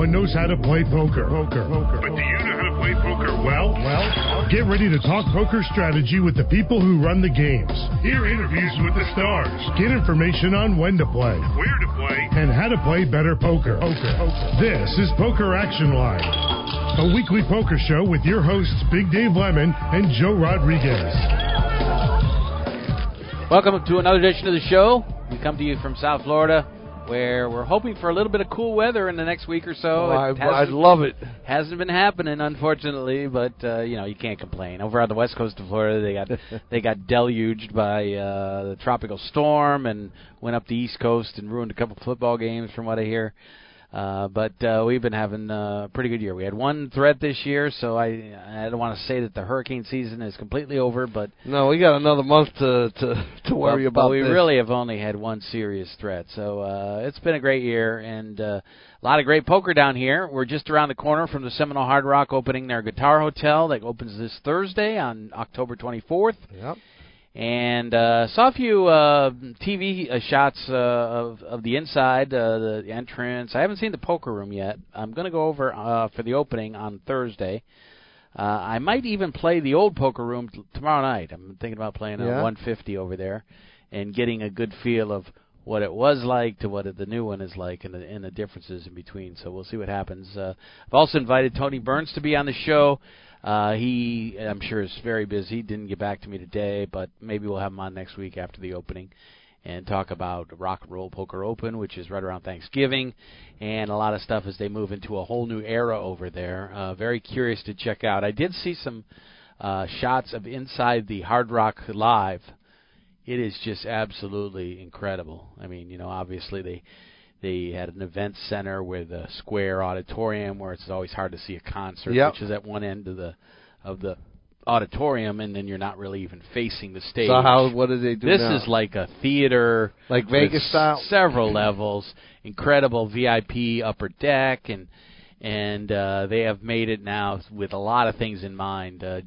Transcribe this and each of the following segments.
everyone knows how to play poker. Poker. Poker. But do you know how to play poker well? Well, get ready to talk poker strategy with the people who run the games. Hear interviews with the stars. Get information on when to play, where to play, and how to play better poker. Poker. poker. This is Poker Action Line, a weekly poker show with your hosts Big Dave Lemon and Joe Rodriguez. Welcome to another edition of the show. We come to you from South Florida, where we're hoping for a little bit of cool weather in the next week or so. Oh, I, I'd love it. Hasn't been happening, unfortunately, but uh, you know you can't complain. Over on the west coast of Florida, they got they got deluged by uh, the tropical storm and went up the east coast and ruined a couple football games, from what I hear. Uh, but uh, we've been having uh, a pretty good year. We had one threat this year, so I I don't want to say that the hurricane season is completely over, but No, we got another month to to, to worry but, about. But we this. really have only had one serious threat, so uh, it's been a great year and uh, a lot of great poker down here. We're just around the corner from the Seminole Hard Rock opening their Guitar Hotel that opens this Thursday on October 24th. Yep. And uh, saw a few uh, TV uh, shots uh, of of the inside, uh, the entrance. I haven't seen the poker room yet. I'm going to go over uh, for the opening on Thursday. Uh, I might even play the old poker room t- tomorrow night. I'm thinking about playing a Yeah. 150 over there, and getting a good feel of what it was like to what the new one is like, and the, and the differences in between. So we'll see what happens. Uh, I've also invited Tony Burns to be on the show. Uh, he, I'm sure, is very busy. He didn't get back to me today, but maybe we'll have him on next week after the opening and talk about Rock and Roll Poker Open, which is right around Thanksgiving, and a lot of stuff as they move into a whole new era over there. Uh, very curious to check out. I did see some uh, shots of inside the Hard Rock Live. It is just absolutely incredible. I mean, you know, obviously they they had an event center with a square auditorium where it's always hard to see a concert, Yep. which is at one end of the of the auditorium, and then you're not really even facing the stage. So how? What do they do This now? is like a theater, Like Vegas style? Several levels, incredible VIP upper deck, and and uh, they have made it now with a lot of things in mind. Uh,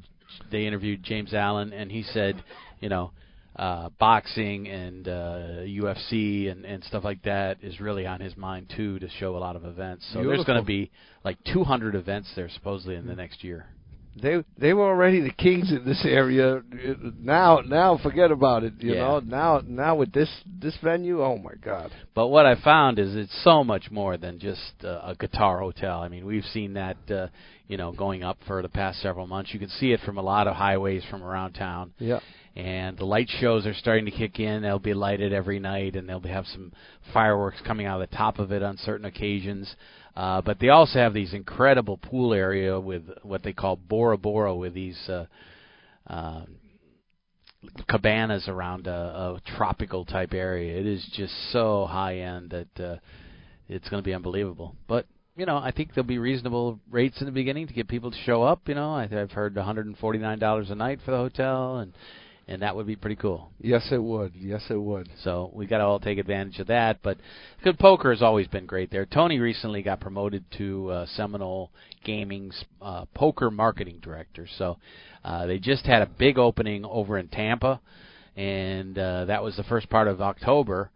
they interviewed James Allen, and he said, you know, uh, boxing and uh, UFC and, and stuff like that is really on his mind too to show a lot of events. So there's going to be like 200 events there supposedly in the next year. They they were already the kings in this area. Now now forget about it. You Yeah. know now now with this this venue, oh my God. But what I found is it's so much more than just uh, a guitar hotel. I mean, we've seen that, uh, you know, going up for the past several months. You can see it from a lot of highways from around town. Yeah. And the light shows are starting to kick in. They'll be lighted every night, and they'll have some fireworks coming out of the top of it on certain occasions. Uh, but they also have these incredible pool area with what they call Bora Bora, with these uh, um, cabanas around a, a tropical type area. It is just so high end that uh, it's going to be unbelievable. But you know, I think there'll be reasonable rates in the beginning to get people to show up. You know, I, I've heard $149 a night for the hotel, and and that would be pretty cool. Yes, it would. Yes, it would. So we got to all take advantage of that. But good poker has always been great there. Tony recently got promoted to uh, Seminole Gaming's uh, poker marketing director. So uh, they just had a big opening over in Tampa, and uh, that was the first part of October.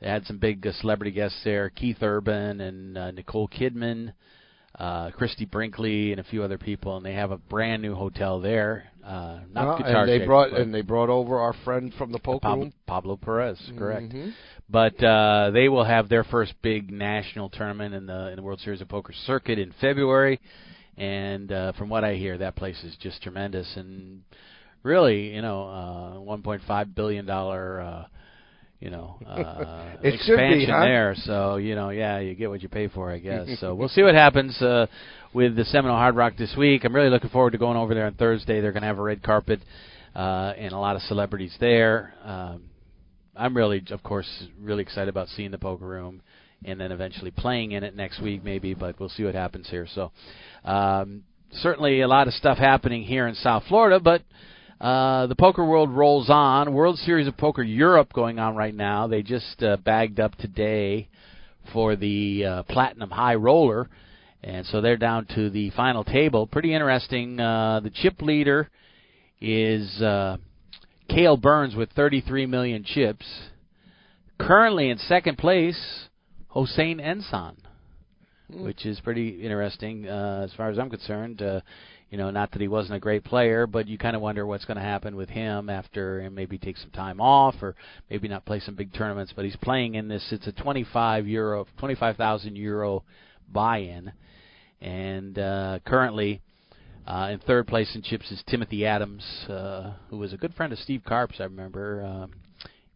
They had some big uh, celebrity guests there: Keith Urban and uh, Nicole Kidman. Uh, Christie Brinkley and a few other people, and they have a brand new hotel there. Uh, not Uh, Guitar and they Shake, brought and they brought over our friend from the poker Pablo, room. Pablo Perez, correct. Mhm. But uh, they will have their first big national tournament in the in the World Series of Poker circuit in February, and uh, from what I hear, that place is just tremendous and really, you know, uh, 1.5 billion dollar. Uh, you know, uh, It should be, expansion huh? there. So you know, yeah, you get what you pay for, I guess. so we'll see what happens uh, with the Seminole Hard Rock this week. I'm really looking forward to going over there on Thursday. They're going to have a red carpet uh, and a lot of celebrities there. Um, I'm really, of course, really excited about seeing the poker room and then eventually playing in it next week, maybe. But we'll see what happens here. So um, certainly a lot of stuff happening here in South Florida, but. Uh, the poker world rolls on. World Series of Poker Europe going on right now. They just uh, bagged up today for the uh, Platinum High Roller, and so they're down to the final table. Pretty interesting. Uh, the chip leader is uh, Kahle Burns with 33 million chips. Currently in second place, Hossein Ensan. which is pretty interesting uh, as far as I'm concerned. Uh, you know, not that he wasn't a great player, but you kind of wonder what's going to happen with him after and maybe take some time off or maybe not play some big tournaments. But he's playing in this. It's a 25 euro, 25,000 euro buy-in, and uh, currently. Uh, in third place in chips is Timothy Adams, uh, who was a good friend of Steve Carp's. I remember um,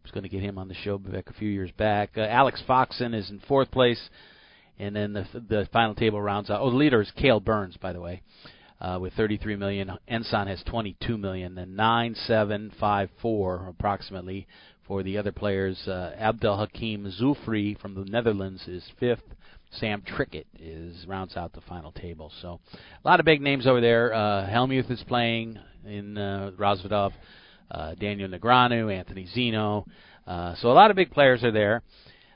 was going to get him on the show back a few years back. Uh, Alex Foxen is in fourth place, and then the the final table rounds out. Oh, the leader is Kahle Burns, by the way with 33 million. Ensan has 22 million. Five, four, approximately for the other players. Uh, Abdel Hakim Zoufri from the Netherlands is fifth. Sam Trickett is rounds out the final table. So a lot of big names over there. Uh, Hellmuth is playing in uh, Rozvadov. Uh, Daniel Negreanu, Anthony Zinno. Uh, so a lot of big players are there.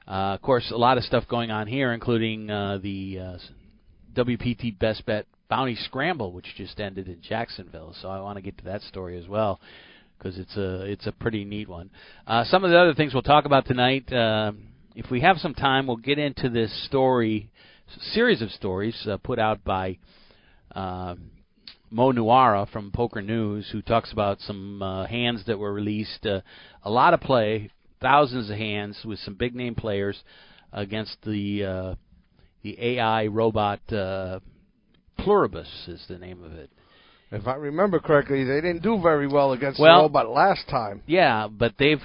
Uh, of course, a lot of stuff going on here, including uh, the uh, WPT Best Bet Bounty Scramble, which just ended in Jacksonville. So I want to get to that story as well because it's a it's a pretty neat one. Uh, some of the other things we'll talk about tonight, uh, if we have some time, we'll get into this story series of stories uh, put out by uh, Mo Nuwwarah from Poker News, who talks about some uh, hands that were released, uh, a lot of play, thousands of hands with some big name players against the uh, the AI robot. Pluribus is the name of it. If I remember correctly, they didn't do very well against Well- the robot last time. Yeah, but they've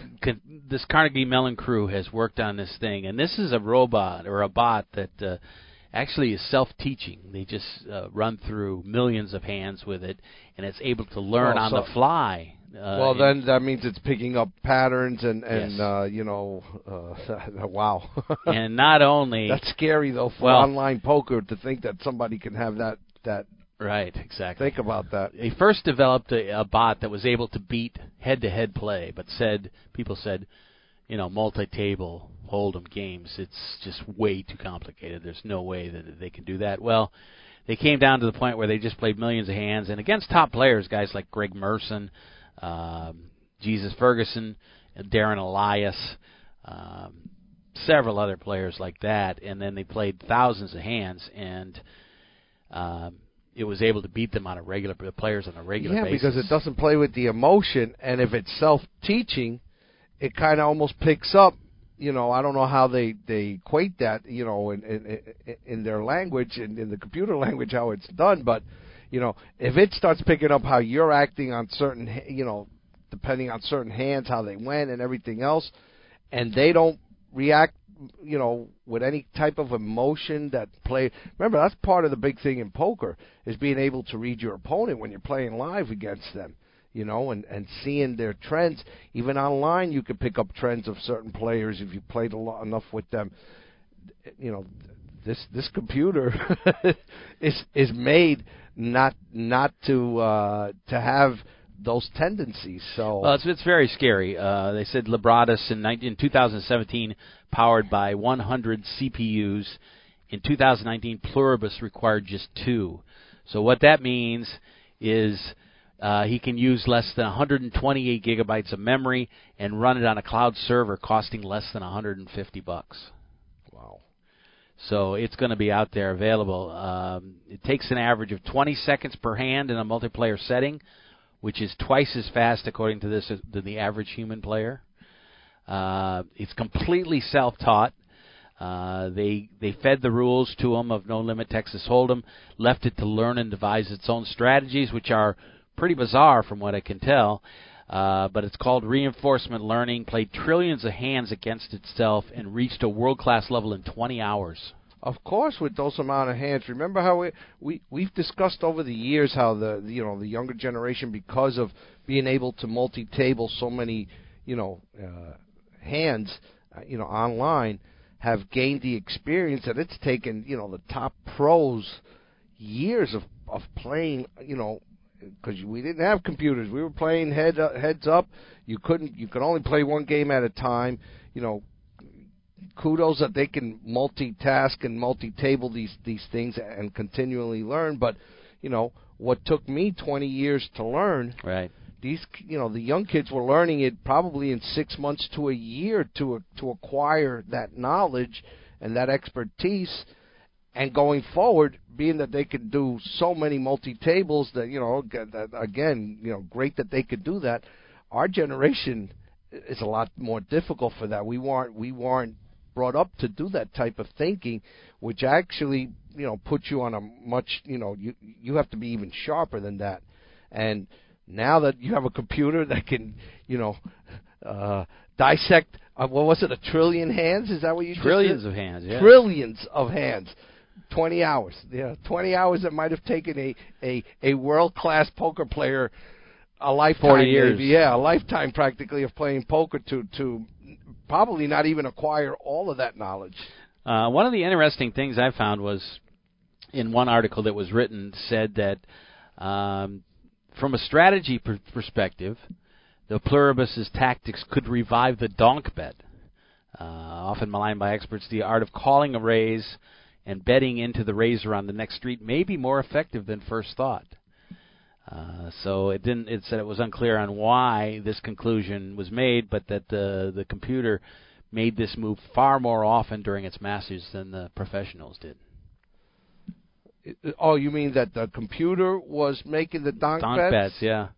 this Carnegie Mellon crew has worked on this thing, and this is a robot or a bot that uh, actually is self-teaching. They just uh, run through millions of hands with it, and it's able to learn Well, on so- the fly. Uh, well, then that means it's picking up patterns and and Yes. uh, you know, uh, wow. and not only That's scary though for Well- online poker to think that somebody can have that that. right, exactly. Think about that. they first developed a, a bot that was able to beat head-to-head play, but said people said, you know, multi-table hold'em games. It's just way too complicated. There's no way that they can do that. Well, they came down to the point where they just played millions of hands, and against top players, guys like Greg Merson, um, Jesus Ferguson, Darren Elias, um, several other players like that, and then they played thousands of hands and. Um, it was able to beat them on a regular the players on a regular Yeah, basis. because it doesn't play with the emotion, and if it's self-teaching, it kind of almost picks up. You know, I don't know how they they equate that. You know, in in, in- in their language and in the computer language how it's done, but you know, if it starts picking up how you're acting on certain, you know, depending on certain hands, how they went and everything else, and they don't react, you know, with any type of emotion that play. Remember, that's part of the big thing in poker is being able to read your opponent when you're playing live against them. You know, and and seeing their trends. Even online, you can pick up trends of certain players if you played a lot enough with them. You know, this this computer is is made not not to uh, to have those tendencies. So Well, it's, it's very scary. Uh, they said Libratus in, 19, in 2017 powered by 100 CPUs. In 2019, Pluribus required just two. So what that means is uh, he can use less than 128 gigabytes of memory and run it on a cloud server, costing less than 150 bucks. So it's going to be out there available. Um, it takes an average of 20 seconds per hand in a multiplayer setting, which is twice as fast, according to this, than the average human player. Uh, it's completely self-taught. Uh, they they fed the rules to him of No Limit Texas Hold'em, left it to learn and devise its own strategies, which are pretty bizarre from what I can tell. Uh, but it's called reinforcement learning. Played trillions of hands against itself and reached a world class level in 20 hours. Of course, with those amount of hands. Remember how we, we we've discussed over the years how the you know the younger generation, because of being able to multi-table so many you know uh, hands, uh, you know online, have gained the experience that it's taken you know the top pros years of of playing you know because we didn't have computers. We were playing head uh, heads up. You couldn't. You could only play one game at a time. You know, kudos that they can multitask and multi-table these these things and continually learn. But you know, what took me 20 years to learn, Right. these you know the young kids were learning it probably in six months to a year to to acquire that knowledge and that expertise. And going forward, being that they could do so many multi tables, that you know, again, you know, great that they could do that. Our generation is a lot more difficult for that. We weren't we weren't brought up to do that type of thinking, which actually you know puts you on a much you know you you have to be even sharper than that, and now that you have a computer that can you know uh, dissect uh, what was it a trillion hands is that what you trillions of hands yeah trillions of hands 20 hours. Yeah 20 hours that might have taken a a a world class poker player a lifetime 40 years. Maybe, yeah a lifetime practically of playing poker to to probably not even acquire all of that knowledge. Uh, one of the interesting things I found was in one article that was written said that um, from a strategy per- perspective, the pluribus's tactics could revive the donk bet. Uh, often maligned by experts, the art of calling a raise and betting into the raiser on the next street may be more effective than first thought. Uh, so it didn't. It said it was unclear on why this conclusion was made, but that the the computer made this move far more often during its masters than the professionals did. Oh, you mean that the computer was making the donk, donk bets? bets? Yeah.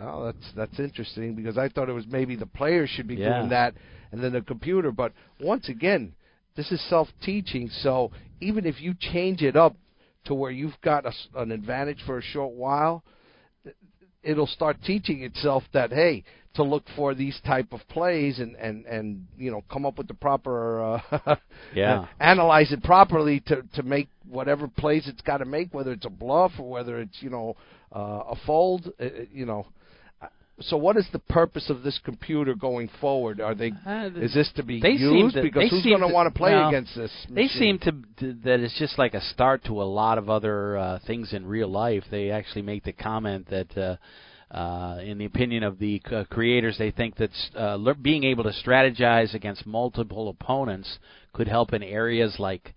Oh, that's that's interesting because I thought it was maybe the players should be yeah. doing that and then the computer. But once again, this is self-teaching. So even if you change it up to where you've got a, an advantage for a short while, it'll start teaching itself that hey, to look for these type of plays and and and you know come up with the proper uh, yeah analyze it properly to to make whatever plays it's got to make, whether it's a bluff or whether it's you know uh, a fold, uh, you know so what is the purpose of this computer going forward? Are they uh, is this to be they used to, because who's going to want to play well, against this? Machine? They seem to, to that it's just like a start to a lot of other uh, things in real life. They actually make the comment that. Uh, uh, in the opinion of the uh, creators, they think that uh, le- being able to strategize against multiple opponents could help in areas like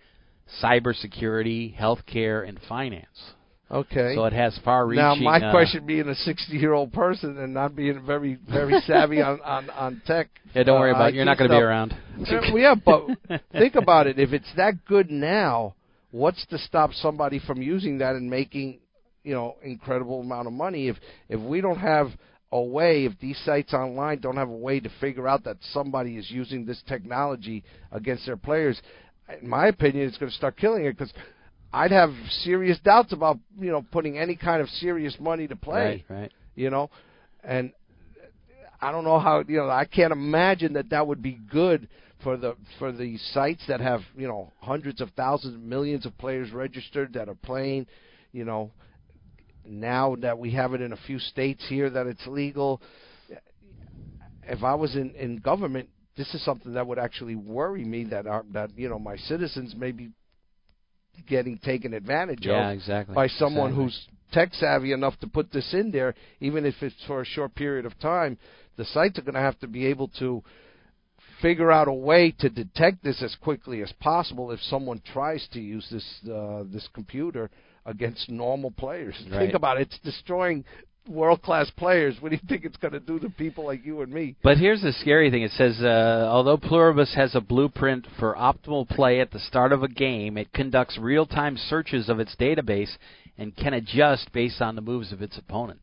cybersecurity, healthcare, and finance. Okay. So it has far-reaching. Now, my uh, question, being a 60-year-old person and not being very, very savvy on, on on tech. Yeah, don't uh, worry about it. You're not going to be around. well, yeah, but think about it. If it's that good now, what's to stop somebody from using that and making, you know, incredible amount of money? If if we don't have a way, if these sites online don't have a way to figure out that somebody is using this technology against their players, in my opinion, it's going to start killing it because I'd have serious doubts about you know putting any kind of serious money to play. Right, right. You know, and I don't know how you know I can't imagine that that would be good for the for the sites that have you know hundreds of thousands, millions of players registered that are playing. You know, now that we have it in a few states here that it's legal. If I was in in government, this is something that would actually worry me that our, that you know my citizens may be getting taken advantage yeah, of exactly. by someone exactly. who's tech savvy enough to put this in there, even if it's for a short period of time. The sites are going to have to be able to figure out a way to detect this as quickly as possible if someone tries to use this uh, this computer against normal players. Right. Think about it; it's destroying world class players. What do you think it's going to do to people like you and me? But here's the scary thing. It says, uh, although Pluribus has a blueprint for optimal play at the start of a game, it conducts real-time searches of its database and can adjust based on the moves of its opponent.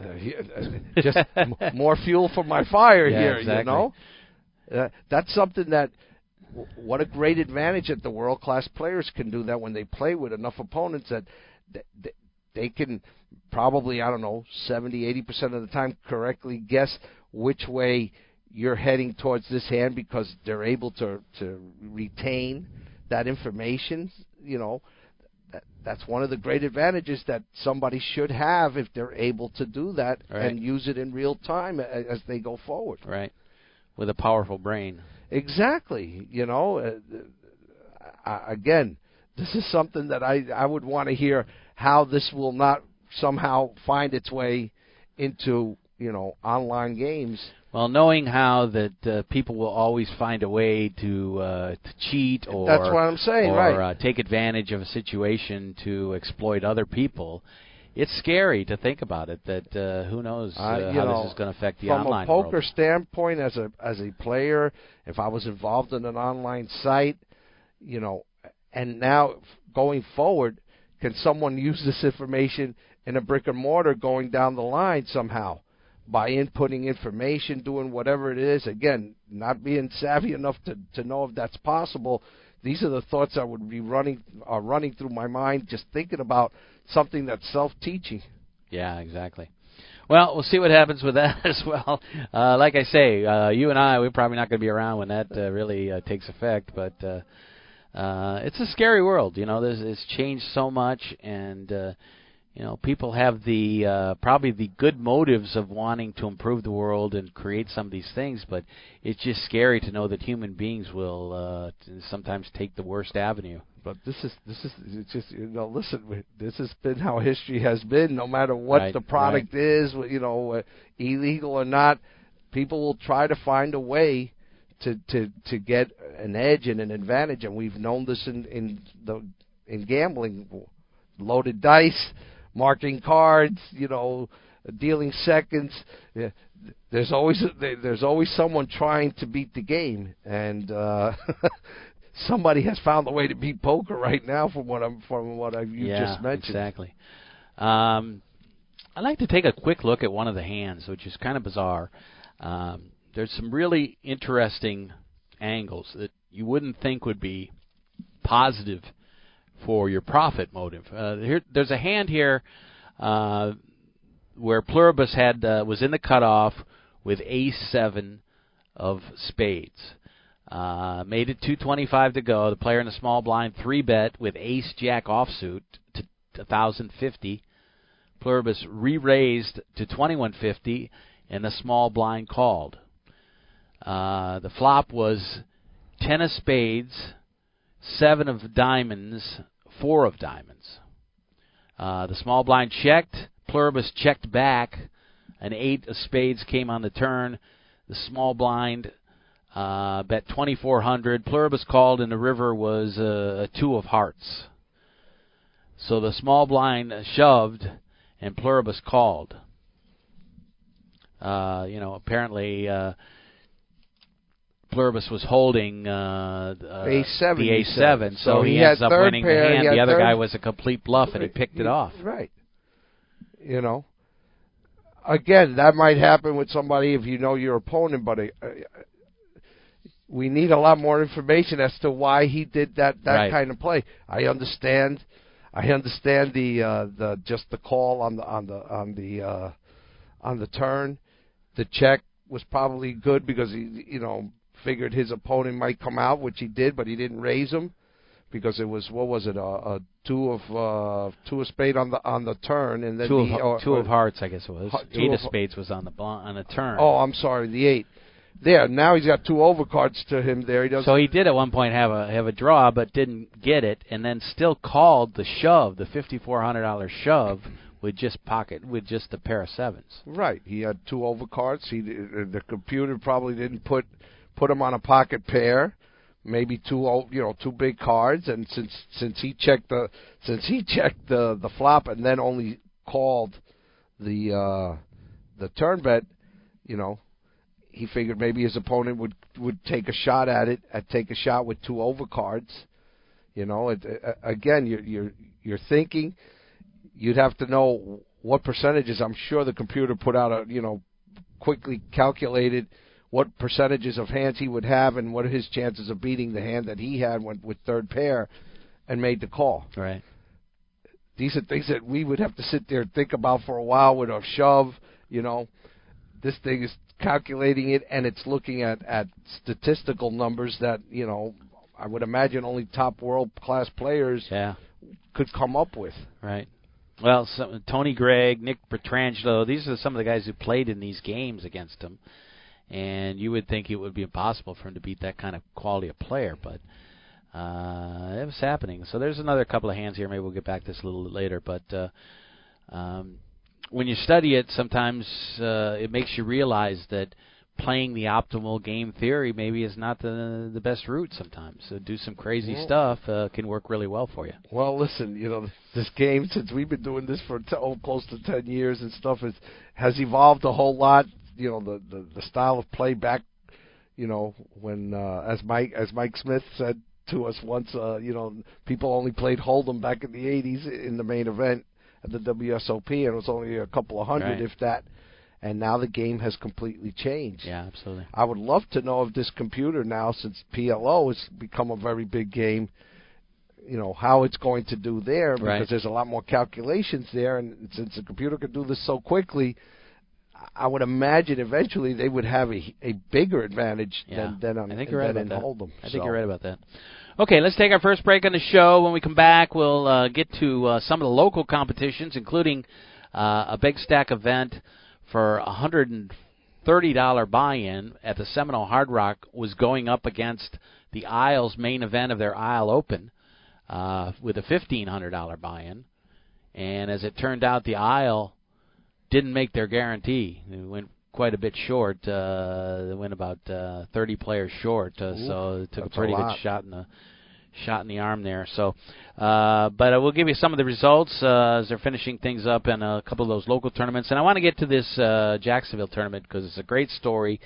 Uh, uh, just m- more fuel for my fire Yeah, here, exactly. you know. Uh, that's something that. w- What a great advantage that the world class players can do that when they play with enough opponents that th- th- they can probably I don't know 70 80 percent of the time correctly guess which way you're heading towards this hand because they're able to to retain that information you know that, that's one of the great advantages that somebody should have if they're able to do that Right. and use it in real time as they go forward Right. With a powerful brain. Exactly. You know, uh, uh, again, this is something that I I would want to hear how this will not somehow find its way into you know online games. Well, knowing how that uh, people will always find a way to uh, to cheat or That's what I'm saying, or right? uh, take advantage of a situation to exploit other people, it's scary to think about it. That uh, who knows uh, Uh, how know, this is going to affect the From online a poker world. standpoint, as a as a player, if I was involved in an online site, you know, and now going forward, can someone use this information in a brick and mortar going down the line somehow? by inputting information, doing whatever it is. Again, not being savvy enough to to know if that's possible. These are the thoughts I would be running are running through my mind just thinking about something that's self-teaching. Yeah, exactly. Well, we'll see what happens with that as well. Uh, like I say, uh, you and I, we're probably not going to be around when that uh, really uh, takes effect, but uh, uh, it's a scary world. You know, there's, it's changed so much, and uh, you know, people have the uh, probably the good motives of wanting to improve the world and create some of these things, but it's just scary to know that human beings will uh, sometimes take the worst avenue. But this is this is it's just you know listen this has been how history has been no matter what right, the product right. is you know uh, illegal or not people will try to find a way to to to get an edge and an advantage and we've known this in in the in gambling loaded dice marking cards, you know, dealing seconds. There's always there's always someone trying to beat the game, and uh, somebody has found a way to beat poker right now. From what I'm from what I've, you yeah, just mentioned, exactly. Um, I'd like to take a quick look at one of the hands, which is kind of bizarre. Um, there's some really interesting angles that you wouldn't think would be positive for your profit motive. Uh, here, there's a hand here uh, where Pluribus had uh, was in the cutoff with Ace seven of spades. Uh, made it 225 to go. The player in the small blind three bet with Ace Jack offsuit to 1050. Pluribus re-raised to 2150, and the small blind called. Uh, the flop was ten of spades, seven of diamonds, four of diamonds. Uh, the small blind checked. Pluribus checked back. An eight of spades came on the turn. The small blind uh, bet 2400. Pluribus called, and the river was uh, a two of hearts. So the small blind shoved, and Pluribus called. Uh, you know, apparently Pluribus was holding uh, uh, A7, the A7, said. so, So he, he ends up winning pair, the hand. The other third- guy was a complete bluff, and he picked it off. Right. You know. Again, that might happen with somebody if you know your opponent, but uh, uh, we need a lot more information as to why he did that that Right. kind of play. I understand. I understand the uh, the just the call on the on the on the uh, on the turn. The check was probably good because he you know figured his opponent might come out, which he did, but he didn't raise him because it was what was it a, a two of uh, two of spade on the on the turn and then Two of, the, hu- or- two of hearts, I guess it was. Two Eight of of spades was on the on a turn. Oh, I'm sorry, the eight. There now he's got two overcards to him. There he does. So he did at one point have a have a draw, but didn't get it, and then still called the shove, the fifty four hundred dollar shove, with just pocket with just a pair of sevens. Right. He had two overcards. He uh, the computer probably didn't put put him on a pocket pair. Maybe two o- you know two big cards. And since since he checked the since he checked the the flop and then only called the uh the turn bet, you know, he figured maybe his opponent would would take a shot at it, at take a shot with two overcards. You know, it, uh, again, you're you're you're thinking you'd have to know what percentages. I'm sure the computer put out a you know quickly calculated what percentages of hands he would have and what are his chances of beating the hand that he had with, with third pair, and made the call. Right. These are things that we would have to sit there and think about for a while with a shove. You know, this thing is calculating it and it's looking at at statistical numbers that you know I would imagine only top world class players Yeah. could come up with. Right. Well, Tony Gregg, Nick Petrangelo, these are some of the guys who played in these games against him. And you would think it would be impossible for him to beat that kind of quality of player, but uh, it was happening. So there's another couple of hands here. Maybe we'll get back to this a little later. But uh, um, when you study it, sometimes uh, it makes you realize that playing the optimal game theory maybe is not the the best route sometimes. So do some crazy Well- stuff uh, can work really well for you. Well, listen, you know, this game since we've been doing this for t- oh, close to ten years and stuff is has evolved a whole lot. You know, the the, the style of play back, you know, when uh, as Mike as Mike Smith said to us once. Uh, you know, people only played Hold'em back in the '80s in the main event at the WSOP, and it was only a couple of hundred, Right. if that. And now the game has completely changed. Yeah, absolutely. I would love to know if this computer now, since PLO has become a very big game, you know how it's going to do there because Right. there's a lot more calculations there, and since the computer can do this so quickly, I would imagine eventually they would have a, a bigger advantage Yeah. than than on I think you're right about that. Hold'em. I think you're right about that. Okay, let's take our first break on the show. When we come back, we'll uh, get to uh, some of the local competitions, including uh, a big stack event for a hundred and thirty dollar buy-in at the Seminole Hard Rock was going up against the Isles main event of their Isle Open uh, with a fifteen hundred dollar buy-in, and as it turned out, the Isle didn't make their guarantee. They went quite a bit short. Uh, they went about uh, 30 players short, uh, so it took a a pretty good shot in the shot in the arm there. So, uh, but uh, we'll give you some of the results uh, as they're finishing things up in a couple of those local tournaments. And I want to get to this uh, Jacksonville tournament because it's a great story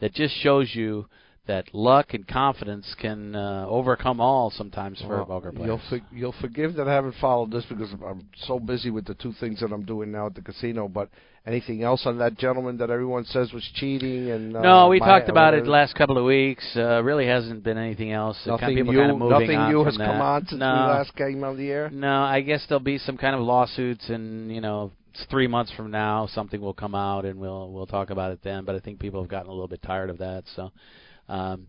that just shows you that luck and confidence can uh, overcome all sometimes for Well, poker players. You'll for, you'll forgive that I haven't followed this because I'm so busy with the two things that I'm doing now at the casino. But anything else on that gentleman that everyone says was cheating and uh, no, we my- talked about it last couple of weeks. Uh, really hasn't been anything else. Nothing kind of new. kind of nothing new has that. come on since no, we last came on the air. No, I guess there'll be some kind of lawsuits, and you know, it's three months from now, something will come out, and we'll we'll talk about it then. But I think people have gotten a little bit tired of that, so um,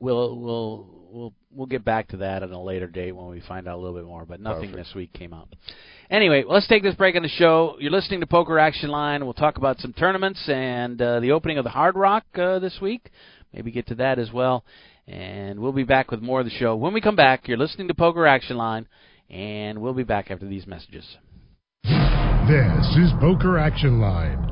we'll we'll we'll we'll get back to that at a later date when we find out a little bit more. But nothing Perfect. this week came out. Anyway, let's take this break on the show. You're listening to Poker Action Line. We'll talk about some tournaments and uh, the opening of the Hard Rock uh, this week. Maybe get to that as well. And we'll be back with more of the show when we come back. You're listening to Poker Action Line, and we'll be back after these messages. This is Poker Action Line.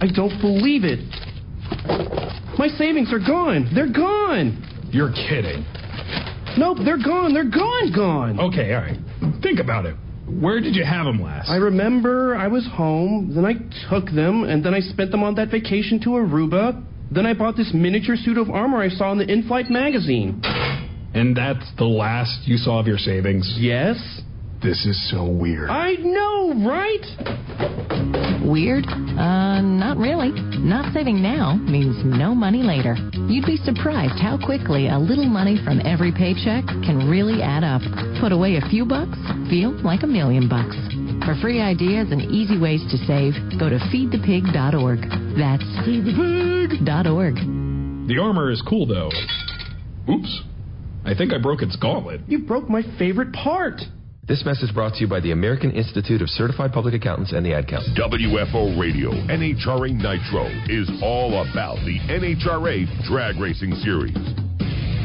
I don't believe it. My savings are gone. They're gone. You're kidding. Nope, they're gone. They're gone, gone. Okay, all right. Think about it. Where did you have them last? I remember I was home, then I took them, and then I spent them on that vacation to Aruba. Then I bought this miniature suit of armor I saw in the in flight magazine. and that's the last you saw of your savings? Yes? This is so weird. I know, right? Weird? Uh, not really. Not saving now means no money later. You'd be surprised how quickly a little money from every paycheck can really add up. Put away a few bucks, feel like a million bucks. For free ideas and easy ways to save, go to feedthepig.org. That's feedthepig.org. The armor is cool, though. Oops. I think I broke its gauntlet. You broke my favorite part. This message brought to you by the American Institute of Certified Public Accountants and the Ad Council. WFO Radio NHRA Nitro is all about the NHRA Drag Racing Series.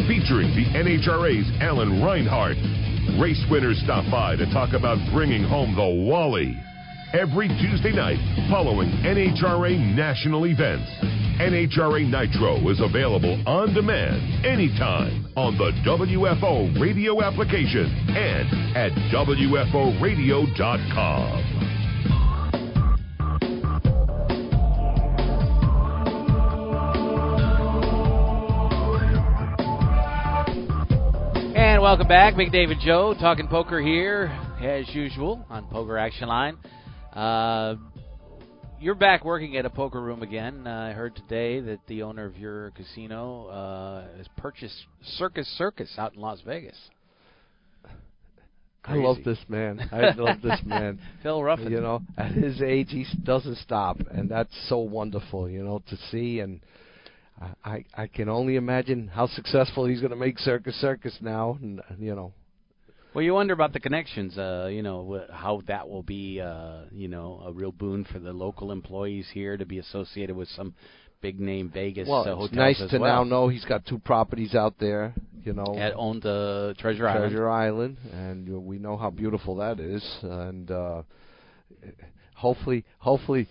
Featuring the NHRA's Alan Reinhart, Race winners stop by to talk about bringing home the Wally. Every Tuesday night following NHRA national events. NHRA Nitro is available on demand anytime on the WFO radio application and at WFOradio.com. And welcome back, Big David Joe, talking poker here as usual on Poker Action Line. Uh, you're back working at a poker room again. Uh, I heard today that the owner of your casino uh, has purchased Circus Circus out in Las Vegas. I love this man. I love this man. Phil Ruffin. You know, at his age, he doesn't stop, and that's so wonderful. You know, to see, and I I, I can only imagine how successful he's going to make Circus Circus now. And you know, Well, you wonder about the connections. Uh, you know wh- how that will be. Uh, you know, a real boon for the local employees here to be associated with some big name Vegas well, uh, it's nice to well. now know he's got two properties out there. You know, At owned uh, Treasure Island. Treasure Island, and we know how beautiful that is. And uh, hopefully, hopefully,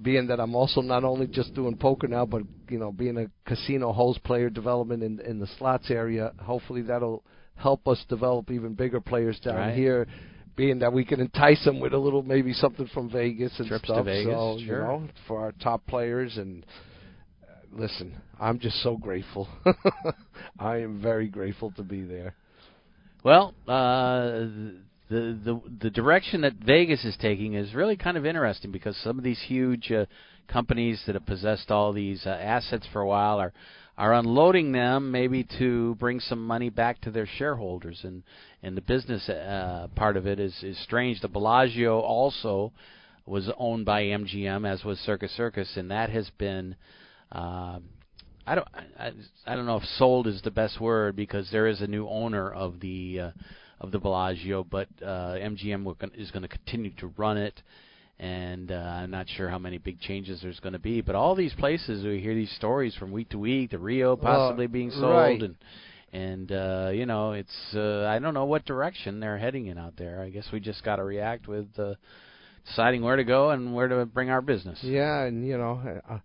being that I'm also not only just doing poker now, but you know, being a casino host player development in in the slots area, hopefully that'll help us develop even bigger players down Right. here. Being that we can entice them with a little, maybe something from Vegas and Trips to stuff. Vegas, so you sure. know, for our top players and uh, listen, I'm just so grateful. I am very grateful to be there. Well, uh, the the the direction that Vegas is taking is really kind of interesting because some of these huge uh, companies that have possessed all these uh, assets for a while are are unloading them maybe to bring some money back to their shareholders and and the business uh, part of it is is strange. The Bellagio also was owned by MGM as was Circus Circus and that has been uh, I don't I, I don't know if sold is the best word because there is a new owner of the uh, of the Bellagio, but uh, MGM is going to continue to run it, and uh, I'm not sure how many big changes there's going to be. But all these places we hear these stories from week to week, the Rio possibly Well, being sold, right. and and uh, you know it's uh, I don't know what direction they're heading in out there. I guess we just got to react with uh, deciding where to go and where to bring our business. Yeah, and you know, I,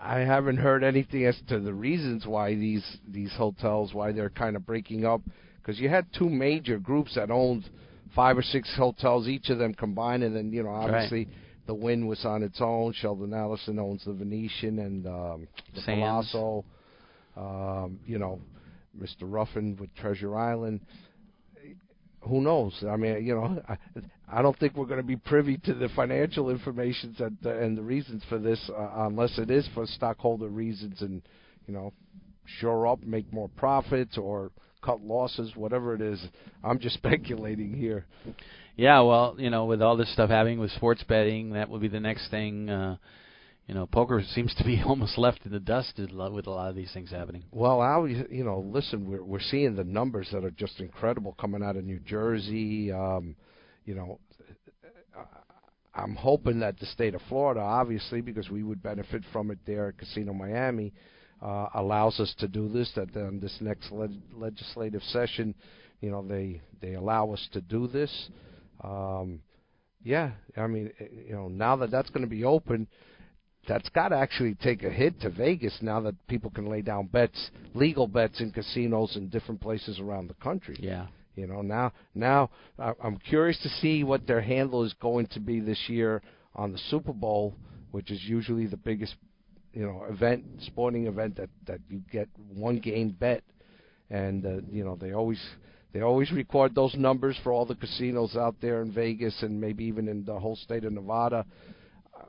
I haven't heard anything as to the reasons why these these hotels why they're kind of breaking up. Because you had two major groups that owned five or six hotels, each of them combined, and then you know, obviously. The Wynn was on its own. Sheldon Adelson owns the Venetian and um, the Sands. Palazzo. Um, you know, Mr. Ruffin with Treasure Island. Who knows? I mean, you know, I, I don't think we're going to be privy to the financial information that, uh, and the reasons for this, uh, unless it is for stockholder reasons and, you know, shore up, make more profits, or cut losses, whatever it is. I'm just speculating here. Yeah, well, you know, with all this stuff happening with sports betting, that will be the next thing. Uh, you know, poker seems to be almost left in the dust with a lot of these things happening. Well, Al, you know, listen, we're we're seeing the numbers that are just incredible coming out of New Jersey. Um, you know, I'm hoping that the state of Florida, obviously, because we would benefit from it there at Casino Miami, uh, allows us to do this. That on this next leg- legislative session, you know, they they allow us to do this. Um, yeah, I mean, eh, you know, now that that's going to be open, that's got to actually take a hit to Vegas now that people can lay down bets, legal bets in casinos in different places around the country. Yeah. You know, now now I'm curious to see what their handle is going to be this year on the Super Bowl, which is usually the biggest, you know, event, sporting event that that you get one game bet, and uh, you know they always they always record those numbers for all the casinos out there in Vegas and maybe even in the whole state of Nevada.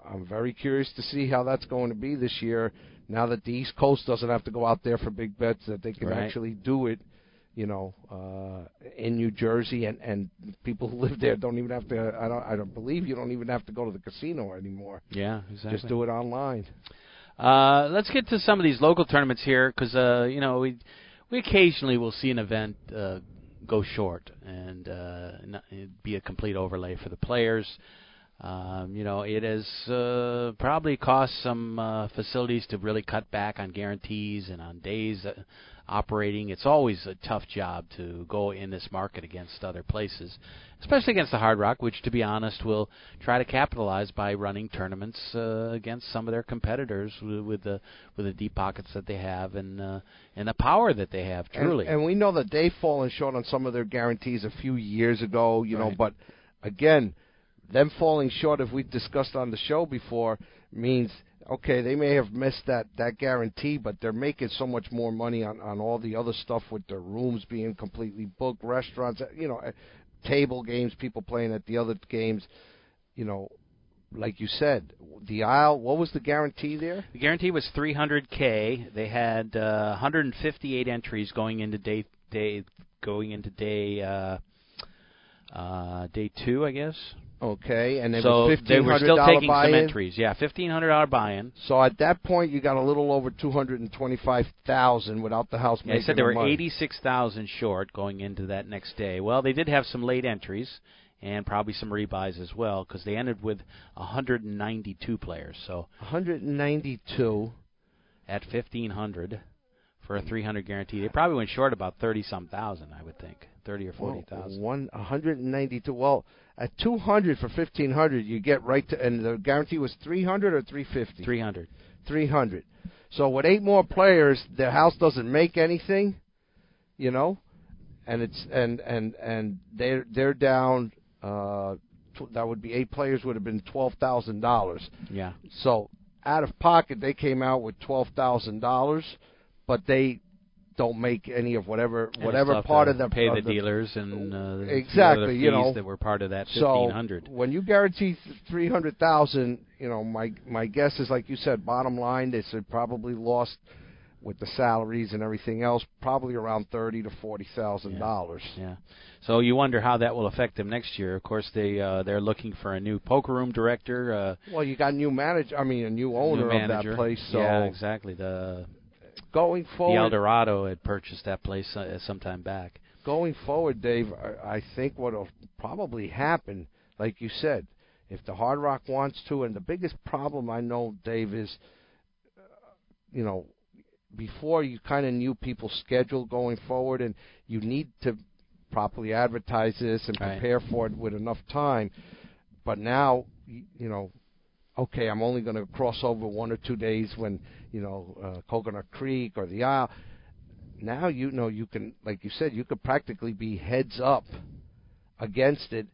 I'm very curious to see how that's going to be this year. Now that the East Coast doesn't have to go out there for big bets, that they can Right. actually do it, you know, uh, in New Jersey, and and people who live there don't even have to. I don't. I don't believe you don't even have to go to the casino anymore. Yeah, exactly. Just do it online. Uh, let's get to some of these local tournaments here because uh, you know we we occasionally will see an event uh, go short and uh, not, be a complete overlay for the players. Um, you know, it has uh, probably cost some uh, facilities to really cut back on guarantees and on days uh, operating. It's always a tough job to go in this market against other places, especially against the Hard Rock, which, to be honest, will try to capitalize by running tournaments uh, against some of their competitors with, with the with the deep pockets that they have and uh, and the power that they have. Truly, And, and we know that they've fallen short on some of their guarantees a few years ago, you know, but again, them falling short, if we've discussed on the show before, means okay, they may have missed that that guarantee, but they're making so much more money on on all the other stuff with their rooms being completely booked, restaurants, uh, you know, uh, table games, people playing at the other games, you know, like you said, the Isle. What was the guarantee there? The guarantee was 300k. They had uh, 158 entries going into day day going into day uh, uh, day two, I guess. Okay, and it so was they were still taking some buy-in. entries. Yeah, fifteen hundred dollar buy-in. So at that point, you got a little over two hundred and twenty-five thousand without the house Yeah, they said they were eighty-six thousand short going into that next day. Well, they did have some late entries and probably some rebuys as well because they ended with 192 players. So 192 at 1500 for a 300 guarantee, they probably went short about 30 some thousand, I would think, 30 or 40 Well, thousand. One 192. Well, at 200 for 1500, you get right to, and the guarantee was 300 or 350. 300. 300. So with eight more players, the house doesn't make anything, you know, and it's and and and they're they're down. Uh, tw- that would be eight players would have been twelve thousand dollars. Yeah. So out of pocket, they came out with twelve thousand dollars, but they don't make any of whatever And whatever part of the pay of the, the dealers and uh, the exactly you know that were part of that so 1500. when you guarantee three hundred thousand, you know my my guess is like you said, bottom line they said probably lost with the salaries and everything else, probably around thirty to forty thousand dollars. Yeah. So you wonder how that will affect them next year. Of course, they uh, they're looking for a new poker room director. Uh, Well, you got new manager. I mean, a new owner new of that place. So yeah, exactly. The going the forward, El Dorado had purchased that place uh, some time back. going forward, Dave, I, think what'll probably happen, like you said, if the Hard Rock wants to, and the biggest problem I know, Dave, is, uh, you know, before you kind of knew people's schedule going forward, and you need to properly advertise this and Right. prepare for it with enough time. But now, you know, okay, I'm only going to cross over one or two days when you know uh, Coconut Creek or the Isle. Now you know you can, like you said, you could practically be heads up against it,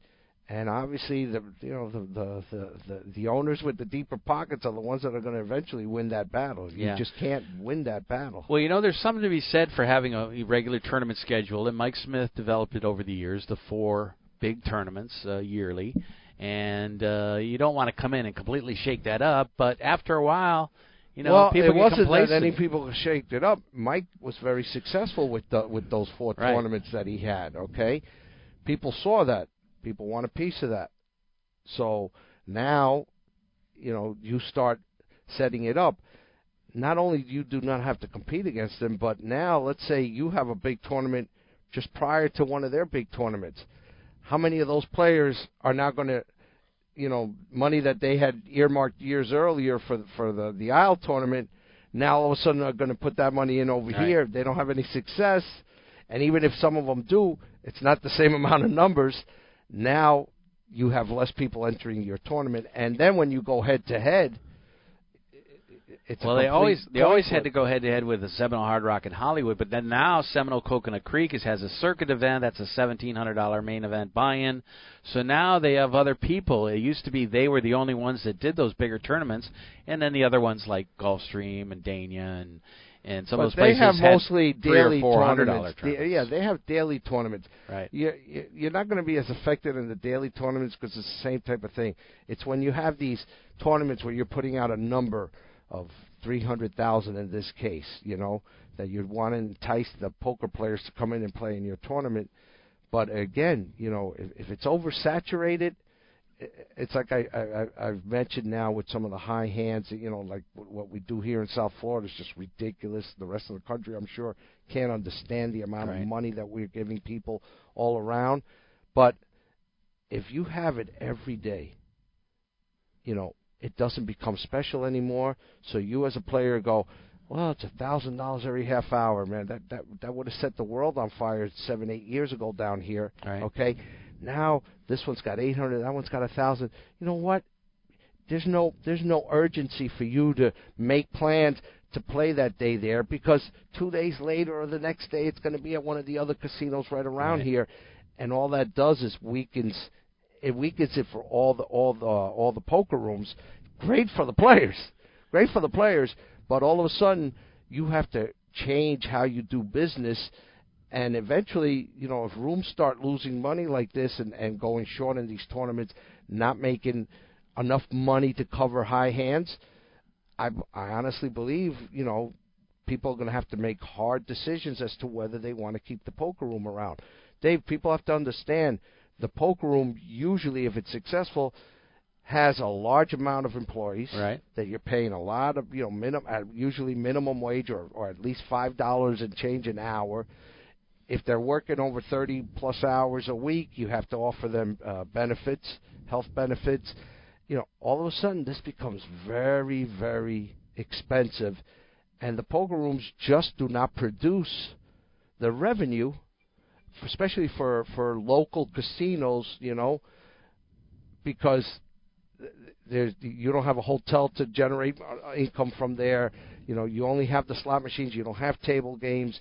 and obviously the you know the the the, the, the owners with the deeper pockets are the ones that are going to eventually win that battle. You Yeah. just can't win that battle. Well, you know, there's something to be said for having a regular tournament schedule, and Mike Smith developed it over the years, the four big tournaments uh, yearly, and uh, you don't want to come in and completely shake that up, but after a while, you know, well, people it wasn't complacent. that any people shaked it up. Mike was very successful with the, with those four Right. tournaments that he had. Okay, people saw that. People want a piece of that. So now, you know, you start setting it up. Not only you do not have to compete against them, but now let's say you have a big tournament just prior to one of their big tournaments. How many of those players are now going to you know money that they had earmarked years earlier for for the the Isle tournament now all of a sudden are going to put that money in over Right. here. They don't have any success, and even if some of them do, it's not the same amount of numbers. Now you have less people entering your tournament, and then when you go head to head, it's well, they always they always had to go head to head with the Seminole Hard Rock in Hollywood, but then now Seminole Coconut Creek is, has a circuit event that's a seventeen hundred dollar main event buy-in. So now they have other people. It used to be they were the only ones that did those bigger tournaments, and then the other ones like Gulfstream and Dania and and some but of those they places have mostly daily four hundred dollar tournaments. tournaments. Yeah, they have daily tournaments. Right. You, you- you're not going to be as affected in the daily tournaments because it's the same type of thing. It's when you have these tournaments where you're putting out a number of three hundred thousand in this case, you know, that you'd want to entice the poker players to come in and play in your tournament. But again, you know, if, if it's oversaturated, it's like I, I I've mentioned now with some of the high hands, you know, like what what we do here in South Florida is just ridiculous. The rest of the country, I'm sure, can't understand the amount Right. of money that we're giving people all around. But if you have it every day, you know, it doesn't become special anymore. So you as a player go, well, it's a thousand dollars every half hour, man. That that that would have set the world on fire seven, eight years ago down here. Right. Okay, now this one's got eight hundred, that one's got a thousand. You know what? There's no there's no urgency for you to make plans to play that day there because two days later or the next day it's going to be at one of the other casinos right around Right. here, and all that does is weakens it weakens it for all the all the all the poker rooms. Great for the players, great for the players, but all of a sudden you have to change how you do business, and eventually, you know, if rooms start losing money like this and and going short in these tournaments, not making enough money to cover high hands, I I honestly believe you know people are going to have to make hard decisions as to whether they want to keep the poker room around. Dave, people have to understand the poker room usually, if it's successful, has a large amount of employees Right. that you're paying a lot of you know minimum usually minimum wage or or at least five dollars and change an hour. If they're working over 30 plus hours a week, you have to offer them uh, benefits, health benefits. You know, all of a sudden this becomes very, very expensive, and the poker rooms just do not produce the revenue, especially for for local casinos. You know, because there's you don't have a hotel to generate uh, income from there. You know, you only have the slot machines. You don't have table games,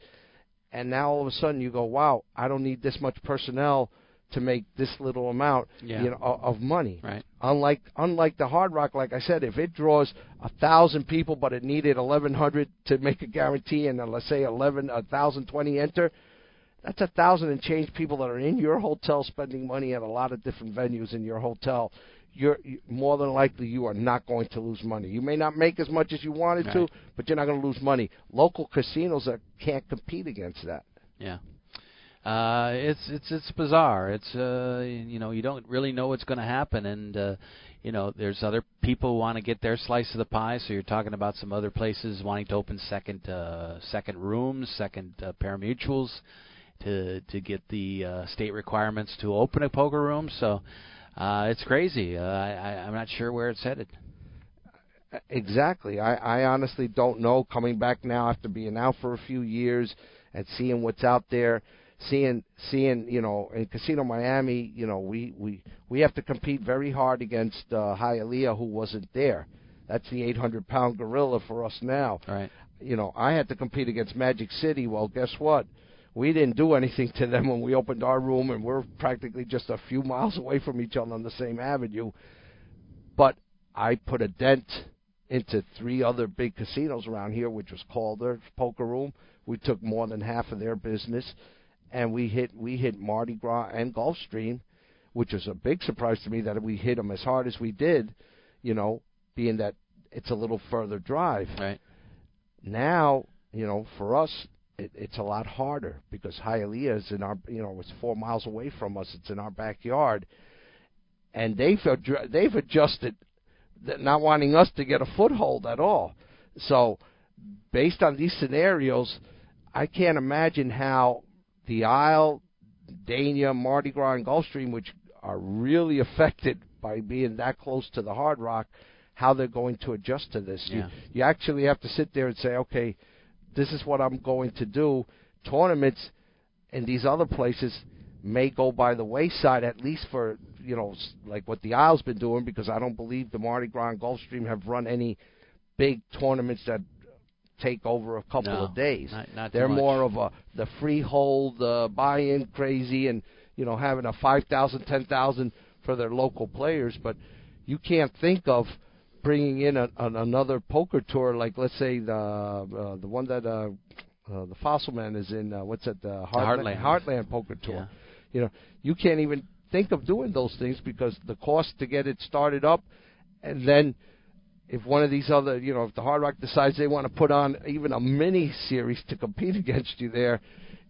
and now all of a sudden you go, wow, I don't need this much personnel to make this little amount, Yeah. you know, of of money. Right. Unlike unlike the Hard Rock, like I said, if it draws a thousand people, but it needed eleven hundred to make a guarantee, and uh, let's say eleven a thousand twenty enter, that's a thousand and change people that are in your hotel spending money at a lot of different venues in your hotel. You're more than likely you are not going to lose money. You may not make as much as you wanted to, but you're not going to lose money. Local casinos that can't compete against that. Yeah. Uh, it's it's it's bizarre. It's uh, you know you don't really know what's going to happen, and uh, you know there's other people who want to get their slice of the pie. So you're talking about some other places wanting to open second uh, second rooms, second uh, parimutuels, to to get the uh, state requirements to open a poker room. So uh, it's crazy. Uh, I, I I'm not sure where it's headed. Exactly. I, I honestly don't know. Coming back now after being out for a few years and seeing what's out there, seeing seeing you know in Casino Miami, you know we we we have to compete very hard against uh, Hialeah, who wasn't there. That's the 800 pound gorilla for us now. Right. You know I had to compete against Magic City. Well, guess what? We didn't do anything to them when we opened our room, and we're practically just a few miles away from each other on the same avenue. But I put a dent into three other big casinos around here, which was Calder Poker Room. We took more than half of their business, and we hit we hit Mardi Gras and Gulfstream, which was a big surprise to me that we hit them as hard as we did. You know, being that it's a little further drive. Right. Now, you know, for us, it, it's a lot harder because Hialeah is in our, you know, it's four miles away from us. It's in our backyard, and they've they've adjusted, not wanting us to get a foothold at all. So, based on these scenarios, I can't imagine how the Isle, Dania, Mardi Gras, and Gulfstream, which are really affected by being that close to the Hard Rock, how they're going to adjust to this. Yeah. You, you actually have to sit there and say, okay, this is what I'm going to do. Tournaments in these other places may go by the wayside, at least for you know, like what the Isle's been doing, because I don't believe the Mardi Gras and Gulfstream have run any big tournaments that take over a couple No, of days. not- not They're more of a the freehold uh, buy-in crazy, and you know having a five thousand, ten thousand for their local players. But you can't think of bringing in a, an, another poker tour like let's say the uh, the one that uh, uh, the Fossil Man is in. Uh, what's that? The Heartland. Heartland Poker Tour. Yeah. You know, you can't even think of doing those things because the cost to get it started up, and then if one of these other, you know, if the Hard Rock decides they want to put on even a mini series to compete against you there,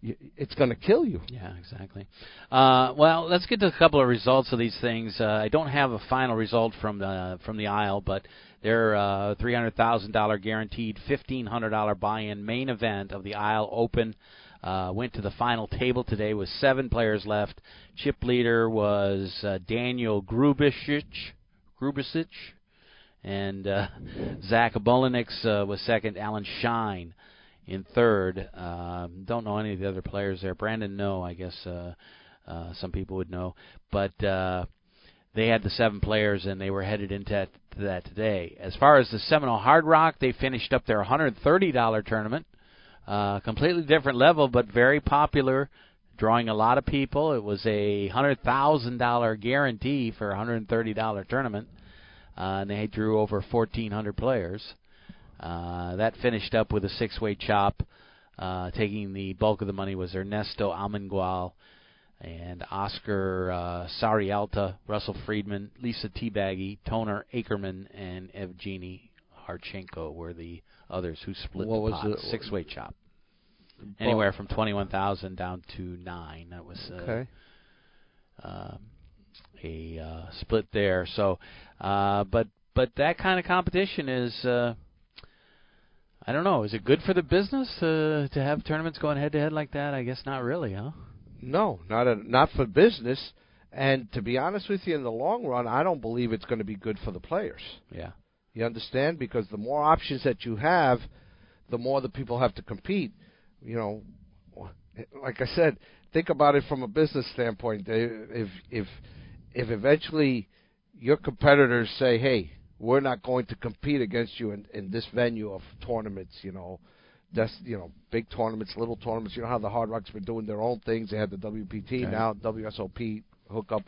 it's going to kill you. Yeah, exactly. Uh, well, let's get to a couple of results of these things. Uh, I don't have a final result from the from the Isle, but their uh, three hundred thousand dollar guaranteed fifteen hundred dollar buy-in main event of the Isle Open uh, went to the final table today with seven players left. Chip leader was uh, Daniel Grubisic, Grubisic, and uh, Zach Bolinix uh, was second. Alan Shine in third. Um, don't know any of the other players there. Brandon, no, I guess uh, uh, some people would know, but uh, they had the seven players and they were headed into that, to that today. As far as the Seminole Hard Rock, they finished up their $130 tournament. Uh, completely different level, but very popular, drawing a lot of people. It was a hundred thousand dollar guarantee for a hundred and thirty dollar tournament, uh, and they drew over fourteen hundred players. Uh, that finished up with a six-way chop. Uh, taking the bulk of the money was Ernesto Almengual and Oscar uh, Sarialta, Russell Friedman, Lisa Teabaggy, Toner Ackerman, and Evgeny Harchenko were the others who split What the was pot. the- Six-way chop. Anywhere from twenty-one thousand down to nine. That was uh, Okay. uh, a uh, split there. So, uh, but but that kind of competition is. Uh, I don't know. Is it good for the business uh, to have tournaments going head to head like that? I guess not really, huh? No, not a, not for business. And to be honest with you, in the long run, I don't believe it's going to be good for the players. Yeah. You understand? Because the more options that you have, the more the people have to compete. You know, like I said, think about it from a business standpoint. If if if eventually your competitors say, "Hey, we're not going to compete against you in, in this venue of tournaments," you know, that's you know big tournaments, little tournaments. You know how the Hard Rock's been doing their own things. They had the WPT Right. now WSOP hookup.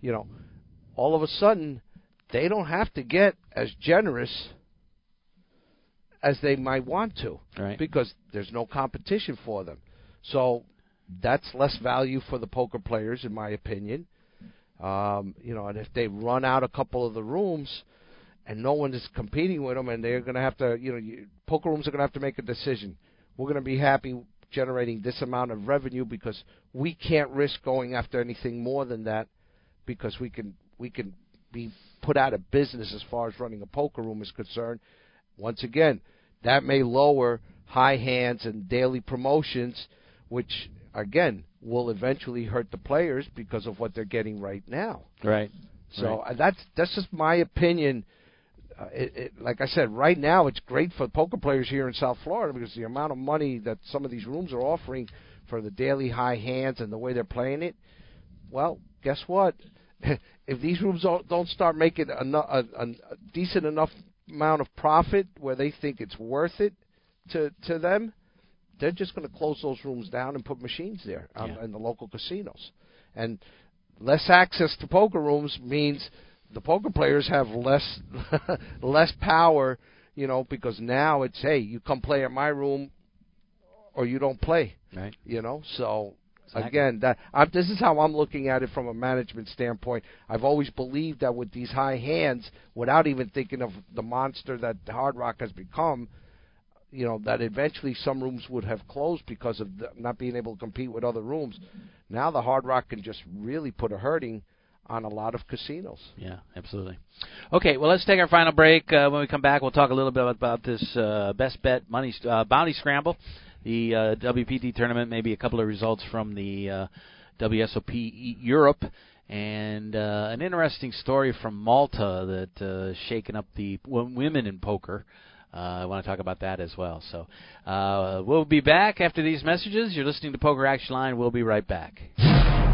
You know, all of a sudden they don't have to get as generous as they might want to Right. because there's no competition for them. So that's less value for the poker players, in my opinion. Um, you know, and if they run out a couple of the rooms and no one is competing with them, and they're going to have to, you know, you, poker rooms are going to have to make a decision. We're going to be happy generating this amount of revenue because we can't risk going after anything more than that because we can we can be put out of business as far as running a poker room is concerned. Once again, that may lower high hands and daily promotions, which again will eventually hurt the players because of what they're getting right now. Right. So Right. uh, that's that's just my opinion. Uh, it, it, like I said, right now it's great for poker players here in South Florida because the amount of money that some of these rooms are offering for the daily high hands and the way they're playing it. Well, guess what? if these rooms don't, don't start making a, a, a decent enough amount of profit where they think it's worth it to to them, they're just going to close those rooms down and put machines there um, Yeah. in the local casinos. And less access to poker rooms means the poker players have less less power, you know, because now it's hey, you come play at my room or you don't play, Right. you know. So Exactly. again, that I'm, this is how I'm looking at it from a management standpoint. I've always believed that with these high hands, without even thinking of the monster that Hard Rock has become, you know, that eventually some rooms would have closed because of the, not being able to compete with other rooms. Now the Hard Rock can just really put a hurting on a lot of casinos. Yeah, absolutely. Okay, well, let's take our final break. Uh, when we come back, we'll talk a little bit about this uh, best bet money uh, bounty scramble, the uh, WPT tournament, maybe a couple of results from the uh, WSOP Europe, and uh, an interesting story from Malta that uh, shaken up the w- women in poker. Uh, I want to talk about that as well. So uh, we'll be back after these messages. You're listening to Poker Action Line. We'll be right back.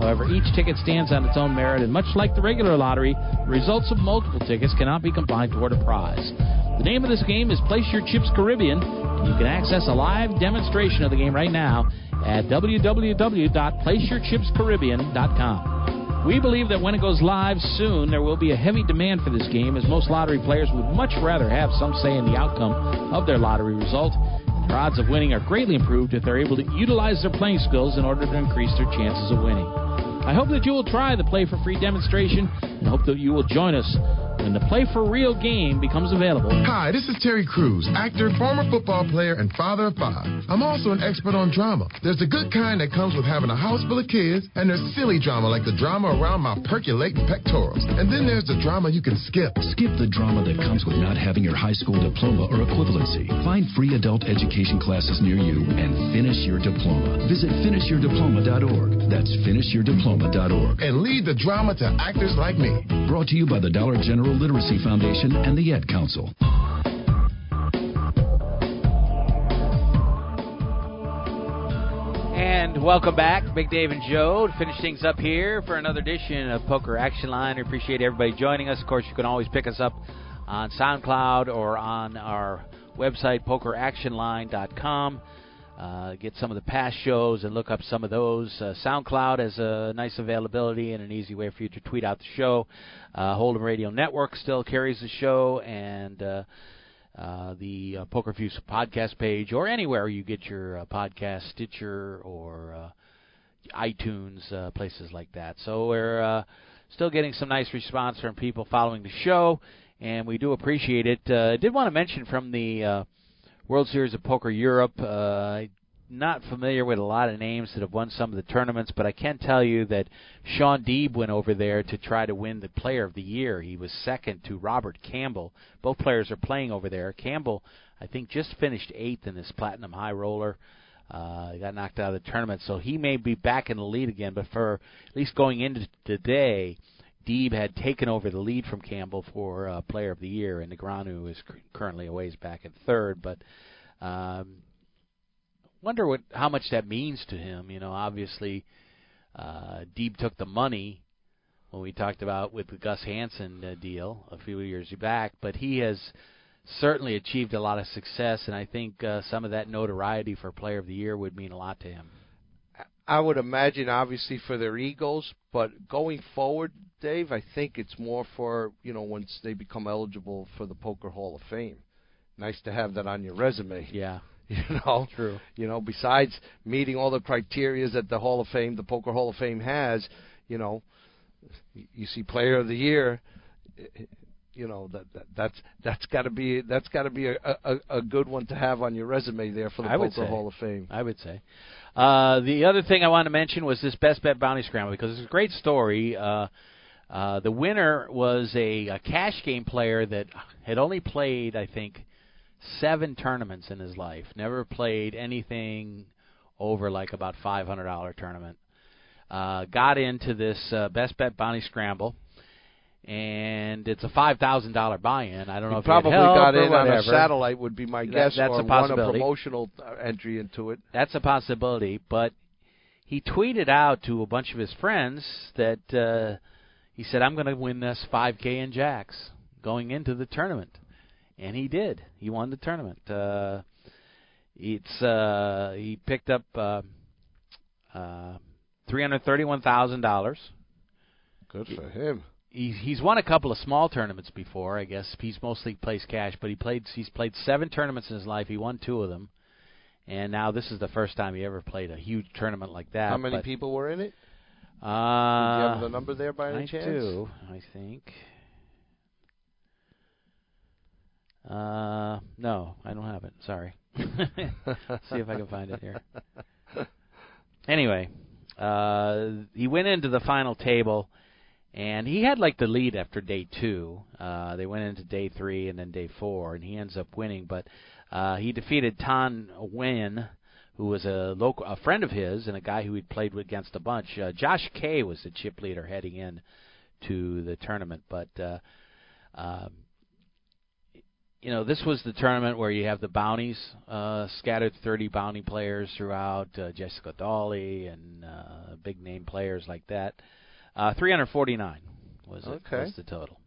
However, each ticket stands on its own merit, and much like the regular lottery, results of multiple tickets cannot be combined toward a prize. The name of this game is Place Your Chips Caribbean, and you can access a live demonstration of the game right now at www.placeyourchipscaribbean.com. We believe that when it goes live soon, there will be a heavy demand for this game, as most lottery players would much rather have some say in the outcome of their lottery result. Their odds of winning are greatly improved if they're able to utilize their playing skills in order to increase their chances of winning. I hope that you will try the Play for Free demonstration. And hope that you will join us when the Play for Real game becomes available. Hi, this is Terry Crews, actor, former football player, and father of five. I'm also an expert on drama. There's the good kind that comes with having a house full of kids, and there's silly drama like the drama around my percolating pectorals. And then there's the drama you can skip. Skip the drama that comes with not having your high school diploma or equivalency. Find free adult education classes near you and finish your diploma. Visit finishyourdiploma.org. That's finishyourdiploma.org. And lead the drama to actors like me. Brought to you by the Dollar General Literacy Foundation and the Ad Council. And welcome back, Big Dave and Joe, to finish things up here for another edition of Poker Action Line. We appreciate everybody joining us. Of course, you can always pick us up on SoundCloud or on our website, pokeractionline.com. Uh, get some of the past shows and look up some of those. Uh, SoundCloud has a nice availability and an easy way for you to tweet out the show. Uh, Hold'em Radio Network still carries the show, and uh, uh, the uh, Poker Fuse podcast page, or anywhere you get your uh, podcast, Stitcher or uh, iTunes, uh, places like that. So we're uh, still getting some nice response from people following the show, and we do appreciate it. Uh, I did want to mention from the uh, World Series of Poker Europe. Uh, not familiar with a lot of names that have won some of the tournaments, but I can tell you that Shaun Deeb went over there to try to win the Player of the Year. He was second to Robert Campbell. Both players are playing over there. Campbell, I think, just finished eighth in this Platinum High Roller. Uh, got knocked out of the tournament, so he may be back in the lead again. But for at least going into today, Deeb had taken over the lead from Campbell for uh, Player of the Year, and Negreanu is c- currently a ways back in third. But um, wonder what how much that means to him. You know, obviously, uh, Deeb took the money when we talked about with the Gus Hansen uh, deal a few years back, but he has certainly achieved a lot of success, and I think uh, some of that notoriety for Player of the Year would mean a lot to him. I would imagine, obviously, for their egos, but going forward, Dave, I think it's more for you know once they become eligible for the Poker Hall of Fame. Nice to have that on your resume. Yeah. You know, True. You know, besides meeting all the criteria that the Hall of Fame, the Poker Hall of Fame has, you know, you see Player of the Year. You know that, that that's that's got to be that's got to be a, a a good one to have on your resume there for the I Poker. Hall of Fame. I would say. Uh, the other thing I wanted to mention was this best bet bounty scramble because it's a great story. Uh, uh, the winner was a, a cash game player that had only played, I think, seven tournaments in his life. Never played anything over like about five hundred dollar tournament. Uh, got into this uh, best bet bounty scramble, and it's a five thousand dollar buy-in. I don't know He if probably he had help got in on a satellite would be my That- guess, that's or a won a promotional entry into it. That's a possibility, but he tweeted out to a bunch of his friends that uh, he said, "I'm going to win this 5K in jacks going into the tournament," and he did. He won the tournament. Uh, it's uh, he picked up uh, uh, three hundred thirty-one thousand dollars. Good for him. He, he's won a couple of small tournaments before. I guess he's mostly plays cash, but he played. He's played seven tournaments in his life. He won two of them, and now this is the first time he ever played a huge tournament like that. How many but, people were in it? Uh, Do you have the number there by any I chance? do. I think. Uh, no, I don't have it. Sorry. See if I can find it here. Anyway, uh, he went into the final table, and he had like the lead after day two. Uh, they went into day three and then day four, and he ends up winning. But uh, he defeated Tan Nguyen, who was a local, a friend of his, and a guy who he'd played against a bunch. Uh, Josh Kay was the chip leader heading in to the tournament, but. Uh, um, you know, this was the tournament where you have the bounties uh, scattered, 30 bounty players throughout, uh, Jessica Dawley and uh, big name players like that. Uh, 349 was it, Okay. was the total,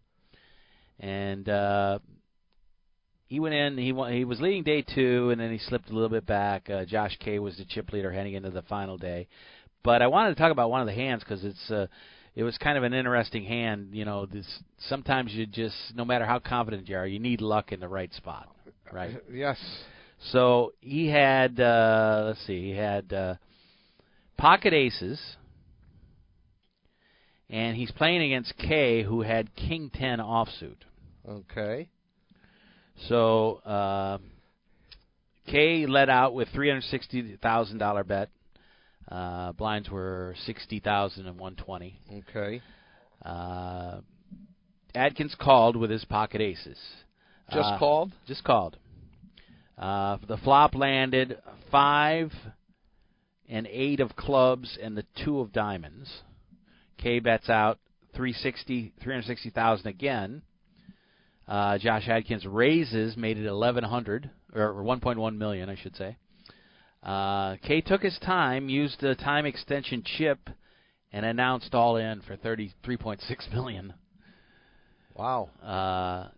and uh, he went in. He he was leading day two, and then he slipped a little bit back. Uh, Josh Kay was the chip leader heading into the final day, but I wanted to talk about one of the hands because it's. Uh, it was kind of an interesting hand. You know, this sometimes you just, no matter how confident you are, you need luck in the right spot, right? Yes. So he had, uh, let's see, he had uh, pocket aces, and he's playing against Kay, who had King Ten offsuit. Okay. So uh, Kay led out with three hundred sixty thousand dollar bet. Uh, blinds were sixty thousand and one twenty. Okay. Uh, Adkins called with his pocket aces. Just Uh, called. Just called. Uh, the flop landed five and eight of clubs and the two of diamonds. Kay bets out 360, 360,000 again. Uh, Josh Adkins raises, made it 1100 or 1.1 million, I should say. Uh, Kay took his time, used the time extension chip, and announced all in for 33.6 million. Wow. Uh,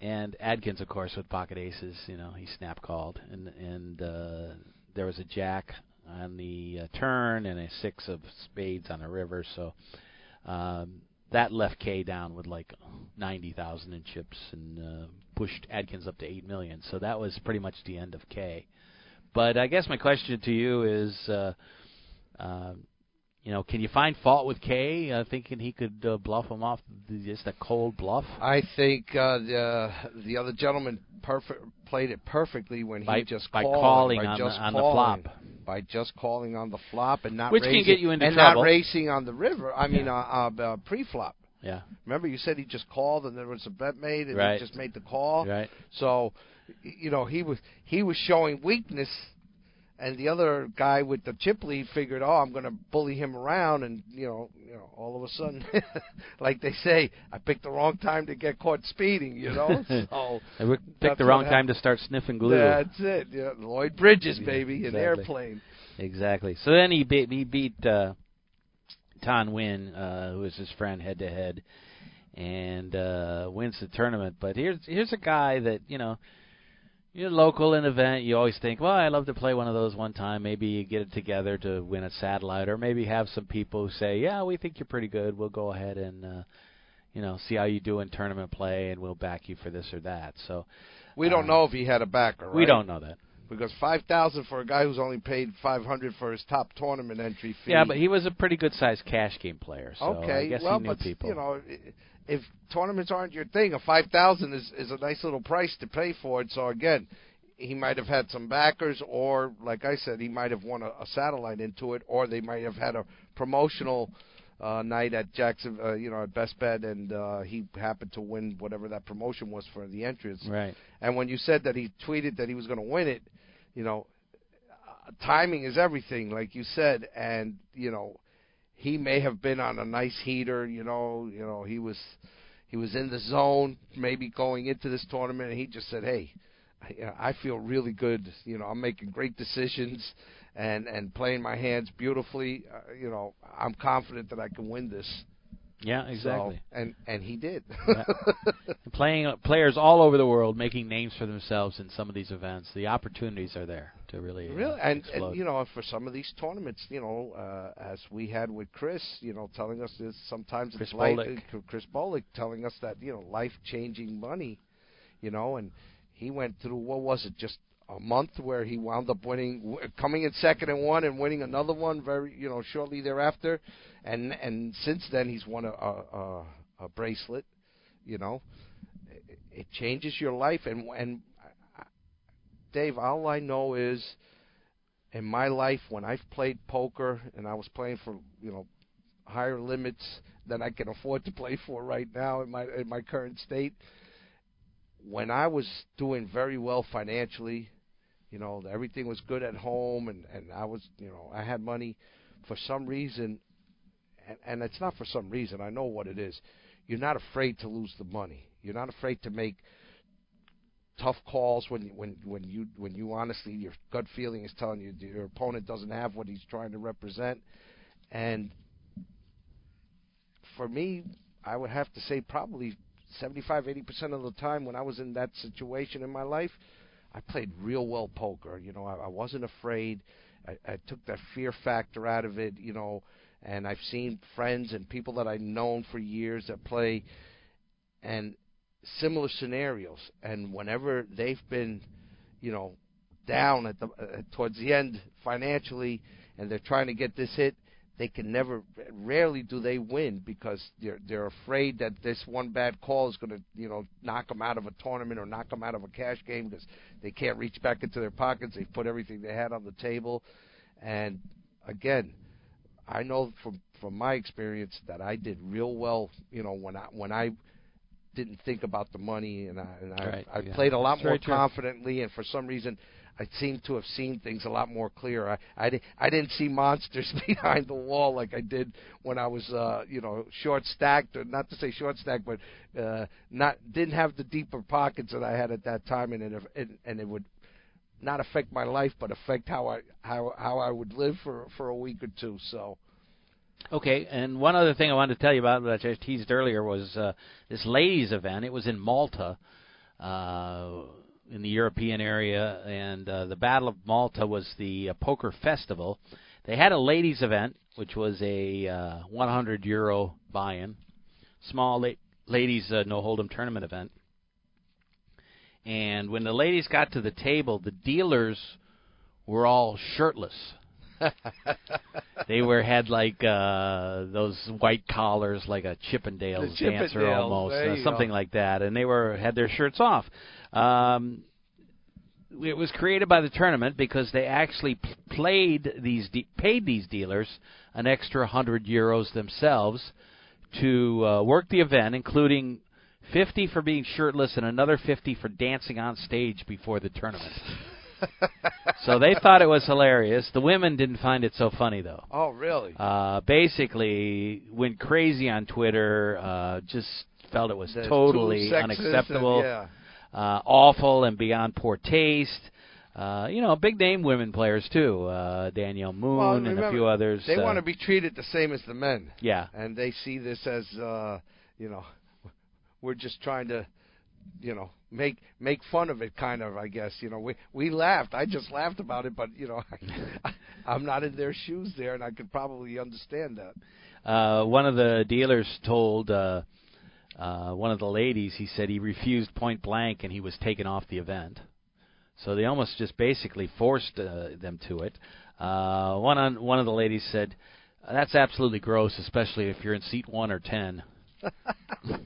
and Adkins, of course, with pocket aces, you know, he snap called, and and uh, there was a jack on the uh, turn and a six of spades on the river, so um, that left Kay down with like ninety thousand in chips and uh, pushed Adkins up to eight million. So that was pretty much the end of Kay. But I guess my question to you is. Uh, uh, you know, can you find fault with Kay, uh, thinking he could uh, bluff him off just a cold bluff? I think uh, the the other gentleman perfect played it perfectly when he By- just by called, calling by on the- just on the calling, flop. by just calling on the flop and not Which can get you into trouble. and trouble. not racing on the river. I mean, Yeah. uh, uh, uh, pre-flop. Yeah. Remember, you said he just called and there was a bet made and Right. he just made the call. Right. So, you know, he was he was showing weakness, and the other guy with the chip lead figured, oh, I'm going to bully him around, and you know, you know, all of a sudden, like they say, I picked the wrong time to get caught speeding. You know, so I picked the wrong time to start sniffing glue. That's it. Yeah, Lloyd Bridges, Yeah, baby, an airplane. Exactly. So then he beat he beat uh, Tan Nguyen, uh, who was his friend, head to head, and uh, wins the tournament. But here's here's a guy that you know. You're local in an event, you always think, well, I'd love to play one of those one time. Maybe you get it together to win a satellite, or maybe have some people who say, yeah, we think you're pretty good. We'll go ahead and, uh, you know, see how you do in tournament play, and we'll back you for this or that. So We don't uh, know if he had a backer. We don't know that. because five thousand for a guy who's only paid five hundred for his top tournament entry fee. Yeah, but he was a pretty good sized cash game player. So okay, I guess well, he knew but people. you know, i- if tournaments aren't your thing, a five thousand is is a nice little price to pay for it. So again, he might have had some backers, or like I said, he might have won a, a satellite into it, or they might have had a promotional uh, night at Jackson, uh, you know, at Best Bet, and uh, he happened to win whatever that promotion was for the entrance. Right. And when you said that he tweeted that he was going to win it, you know, uh, timing is everything, like you said, and you know, he may have been on a nice heater. You know, you know, he was he was in the zone, maybe going into this tournament, and he just said, "Hey, I- feel really good. You know, I'm making great decisions." And and playing my hands beautifully, uh, you know, I'm confident that I can win this. Yeah, exactly. So, and and he did. Yeah. Playing uh, players all over the world making names for themselves in some of these events. The opportunities are there to really, uh, Really, and, and you know, for some of these tournaments, you know, uh, as we had with Chris, you know, telling us this sometimes Chris it's life, Bolick. uh, Chris Bolick telling us that you know, life changing money, you know, and he went through what was it, just a month where he mm-hmm. wound up winning, coming in second in one and winning another one very, you know, shortly thereafter, and and since then he's won a a, a, a bracelet, you know, it, it changes your life, and and Dave, all I know is in my life when I've played poker and I was playing for you know higher limits than I can afford to play for right now in my in my current state. When I was doing very well financially, you know everything was good at home and and I was you know I had money. For some reason, and, and it's not for some reason. I know what it is. You're not afraid to lose the money. You're not afraid to make tough calls when when when you when you honestly your gut feeling is telling you your opponent doesn't have what he's trying to represent and for me I would have to say probably 75 80% of the time when I was in that situation in my life I played real well poker you know I, I wasn't afraid. I, I took that fear factor out of it you know and I've seen friends and people that I've known for years that play and similar scenarios. And whenever they've been you know down at the uh, towards the end financially and they're trying to get this hit they can never rarely do they win because they're they're afraid that this one bad call is going to you know knock them out of a tournament or knock them out of a cash game because they can't reach back into their pockets. They've put everything they had on the table. And again I know from from my experience that I did real well you know when I when I didn't think about the money and I and I, Right, I yeah. played a lot That's more confidently. And for some reason I seem to have seen things a lot more clear. I I, I didn't see monsters behind the wall like I did when I was uh you know short stacked or not to say short stacked but uh not didn't have the deeper pockets that I had at that time and it and, and it would not affect my life but affect how I how how I would live for for a week or two. So Okay, and one other thing I wanted to tell you about, which I teased earlier, was uh, this ladies' event. It was in Malta, uh, in the European area, and uh, the Battle of Malta was the uh, poker festival. They had a ladies' event, which was a uh, 100 euro buy-in, small la- ladies uh, no hold'em tournament event. And when the ladies got to the table, the dealers were all shirtless. they were had like uh those white collars like a Chippendales, The dancer almost uh, something go. like that and they were had their shirts off um it was created by the tournament because they actually played these de- paid these dealers an extra 100 euros themselves to uh, work the event including 50 for being shirtless and another 50 for dancing on stage before the tournament so they thought it was hilarious. The women didn't find it so funny though. oh really? Uh, basically, went crazy on Twitter. Uh, just felt it was The totally unacceptable, and- yeah. Uh, awful, and beyond poor taste. Uh, you know, big name women players too. Uh, Danielle Moon Well, and a few others. They uh, want to be treated the same as the men. Yeah. And they see this as uh, you know, we're just trying to you know, make make fun of it kind of, I guess. You know, we we laughed. I just laughed about it, but you know, I, I'm not in their shoes there and I could probably understand that. uh, one of the dealers told uh, uh, one of the ladies, he said he refused point blank and he was taken off the event. So they almost just basically forced uh, them to it. Uh, one on one of the ladies said, "That's absolutely gross, especially if you're in seat one or ten.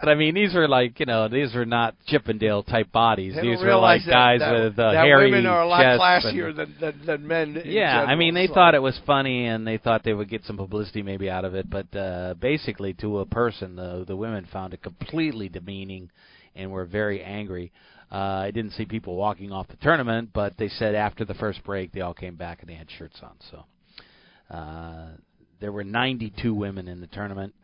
but I mean, these were like you know, these were not Chippendale type bodies. They these were like that, guys that, with uh, that hairy women are a lot classier and- than, than than men. yeah, I mean, they so. thought it was funny and they thought they would get some publicity maybe out of it, but uh, basically, to a person, the the women found it completely demeaning and were very angry. Uh, I didn't see people walking off the tournament, but they said after the first break they all came back and they had shirts on. So uh, there were 92 women in the tournament,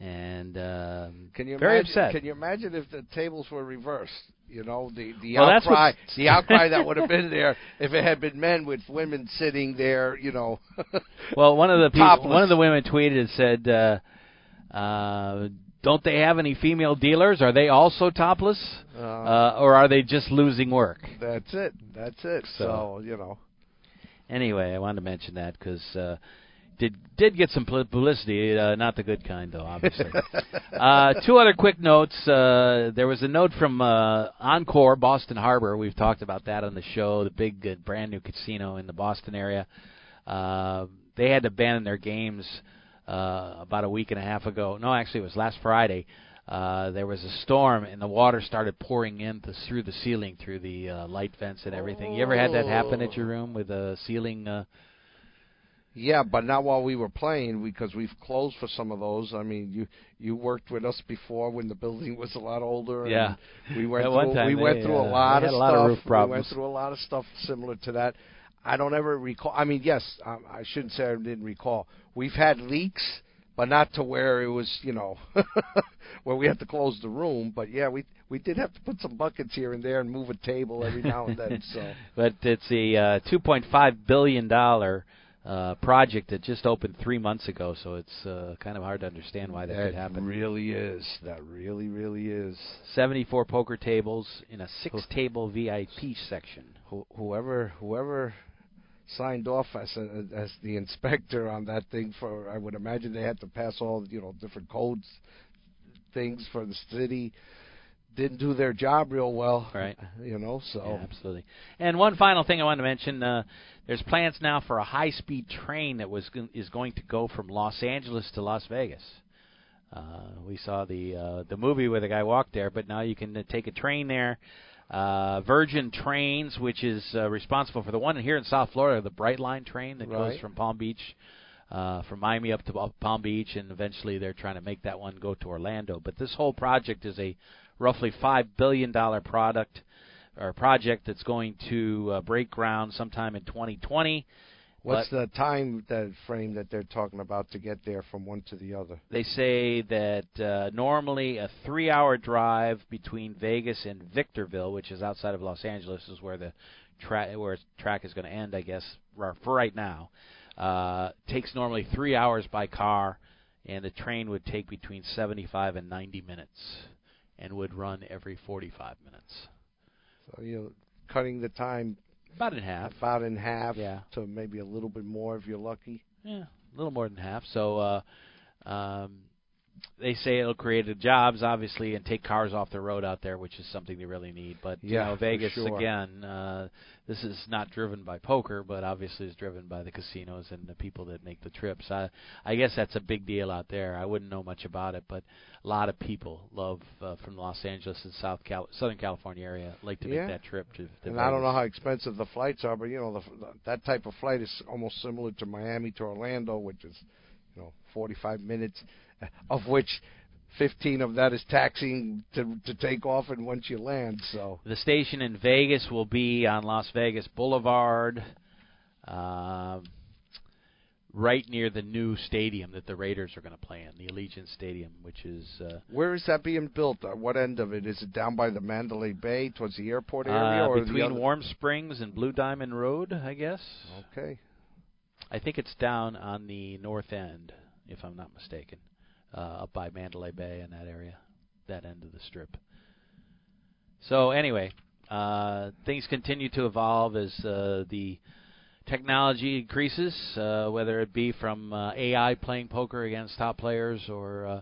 and um, Can you very imagine, upset. Can you imagine if the tables were reversed? You know, the the Well, outcry, the outcry that would have been there if it had been men with women sitting there. You know. Well, one of the people, one of the women tweeted and said, uh, uh, "Don't they have any female dealers? Are they also topless, Uh, uh, or are they just losing work?" That's it. That's it. So, So- you know. Anyway, I wanted to mention that because uh, did did get some publicity, uh, not the good kind though, obviously. uh, two other quick notes. Uh, there was a note from uh, Encore Boston Harbor. We've talked about that on the show. The big, uh, brand new casino in the Boston area. Uh, they had to abandon their games uh, about a week and a half ago. No, actually, it was last Friday. Uh, there was a storm and the water started pouring in th- through the ceiling, through the uh, light vents and everything. You ever had that happen at your room with a ceiling? Uh, Yeah, but not while we were playing because we've closed for some of those. I mean, you you worked with us before when the building was a lot older. and Yeah. we went At through time we they, went through uh, a lot of a lot stuff. of roof problems. we went through a lot of stuff similar to that. I don't ever recall. I mean, yes, um, I shouldn't say I didn't recall. We've had leaks, but not to where it was, you know, where we had to close the room. But yeah, we we did have to put some buckets here and there and move a table every now and then. So. but it's a uh, 2.5 billion dollar uh, project that just opened three months ago, so it's uh, kind of hard to understand why that, That could happen. That really is. That really, really is. 74 poker tables in a six-table VIP section. Who, whoever, whoever signed off as a, as the inspector on that thing for, I would imagine they had to pass all you know different codes, things for the city. Didn't do their job real well. Right. You know, so Yeah, absolutely. And one final thing I wanted to mention: uh, there's plans now for a high-speed train that was is going to go from Los Angeles to Las Vegas. Uh, we saw the uh, the movie where the guy walked there, but now you can uh, take a train there. Uh, Virgin Trains, which is uh, responsible for the one here in South Florida, the Brightline train that goes from Palm Beach, uh, from Miami up to Palm Beach, and eventually they're trying to make that one go to Orlando. But this whole project is a roughly five billion dollar product or project that's going to uh, break ground sometime in 2020. what's But- the time that frame that they're talking about to get there from one to the other? They say that uh, normally a three-hour drive between Vegas and Victorville, which is outside of Los Angeles, is where the track where track is going to end, I guess, for right now. Uh, takes normally three hours by car, and the train would take between 75 and 90 minutes, and would run every 45 minutes. So you know, cutting the time About in half. about in half Yeah. to maybe a little bit more if you're lucky. Yeah, a little more than half. So uh, um, they say it'll create jobs, obviously, and take cars off the road out there, which is something they really need. But you Yeah, know, Vegas sure. again. Uh, this is not driven by poker, but obviously is driven by the casinos and the people that make the trips. I, I guess that's a big deal out there. I wouldn't know much about it, but a lot of people love uh, from Los Angeles and South Cal- Southern California area like to Yeah. make that trip to. to and I don't know how expensive the flights are, but you know, the, that type of flight is almost similar to Miami to Orlando, which is, you know, 45 minutes, of which 15 of that is taxing to to take off and once you land. So The station in Vegas will be on Las Vegas Boulevard, um, right near the new stadium that the Raiders are going to play in, the Allegiant Stadium, which is uh, where is that being built? Uh, what end of it? Is it down by the Mandalay Bay towards the airport area, uh, or between? Warm Springs and Blue Diamond Road, I guess. Okay. I think it's down on the north end, if I'm not mistaken, uh, up by Mandalay Bay in that area, that end of the strip. So anyway, uh, things continue to evolve as uh, the technology increases, uh, whether it be from uh, AI playing poker against top players or uh,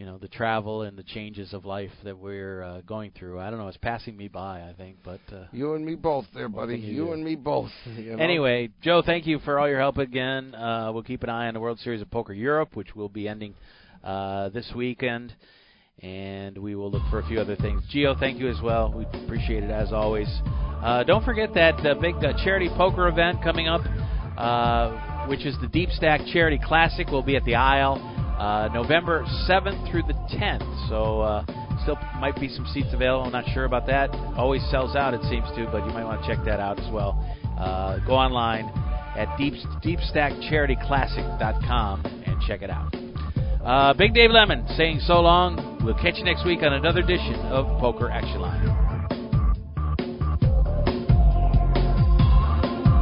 you know the travel and the changes of life that we're uh, going through. I don't know. It's passing me by, I think, but uh, You and me both, there, buddy. you You and me both. you know? Anyway, Joe, thank you for all your help again. Uh, we'll keep an eye on the World Series of Poker Europe, which will be ending uh, this weekend, and we will look for a few other things. Geo, thank you as well. We appreciate it as always. Uh, don't forget that uh, big uh, charity poker event coming up, uh, which is the Deep Stack Charity Classic. Will be at the Isle uh, November 7th through the 10th. So. Uh, Still might be some seats available. I'm not sure about that. Always sells out, it seems to, but you might want to check that out as well. Uh, go online at deep, deepstackcharityclassic.com and check it out. Uh, Big Dave Lemon saying so long. We'll catch you next week on another edition of Poker Action Line.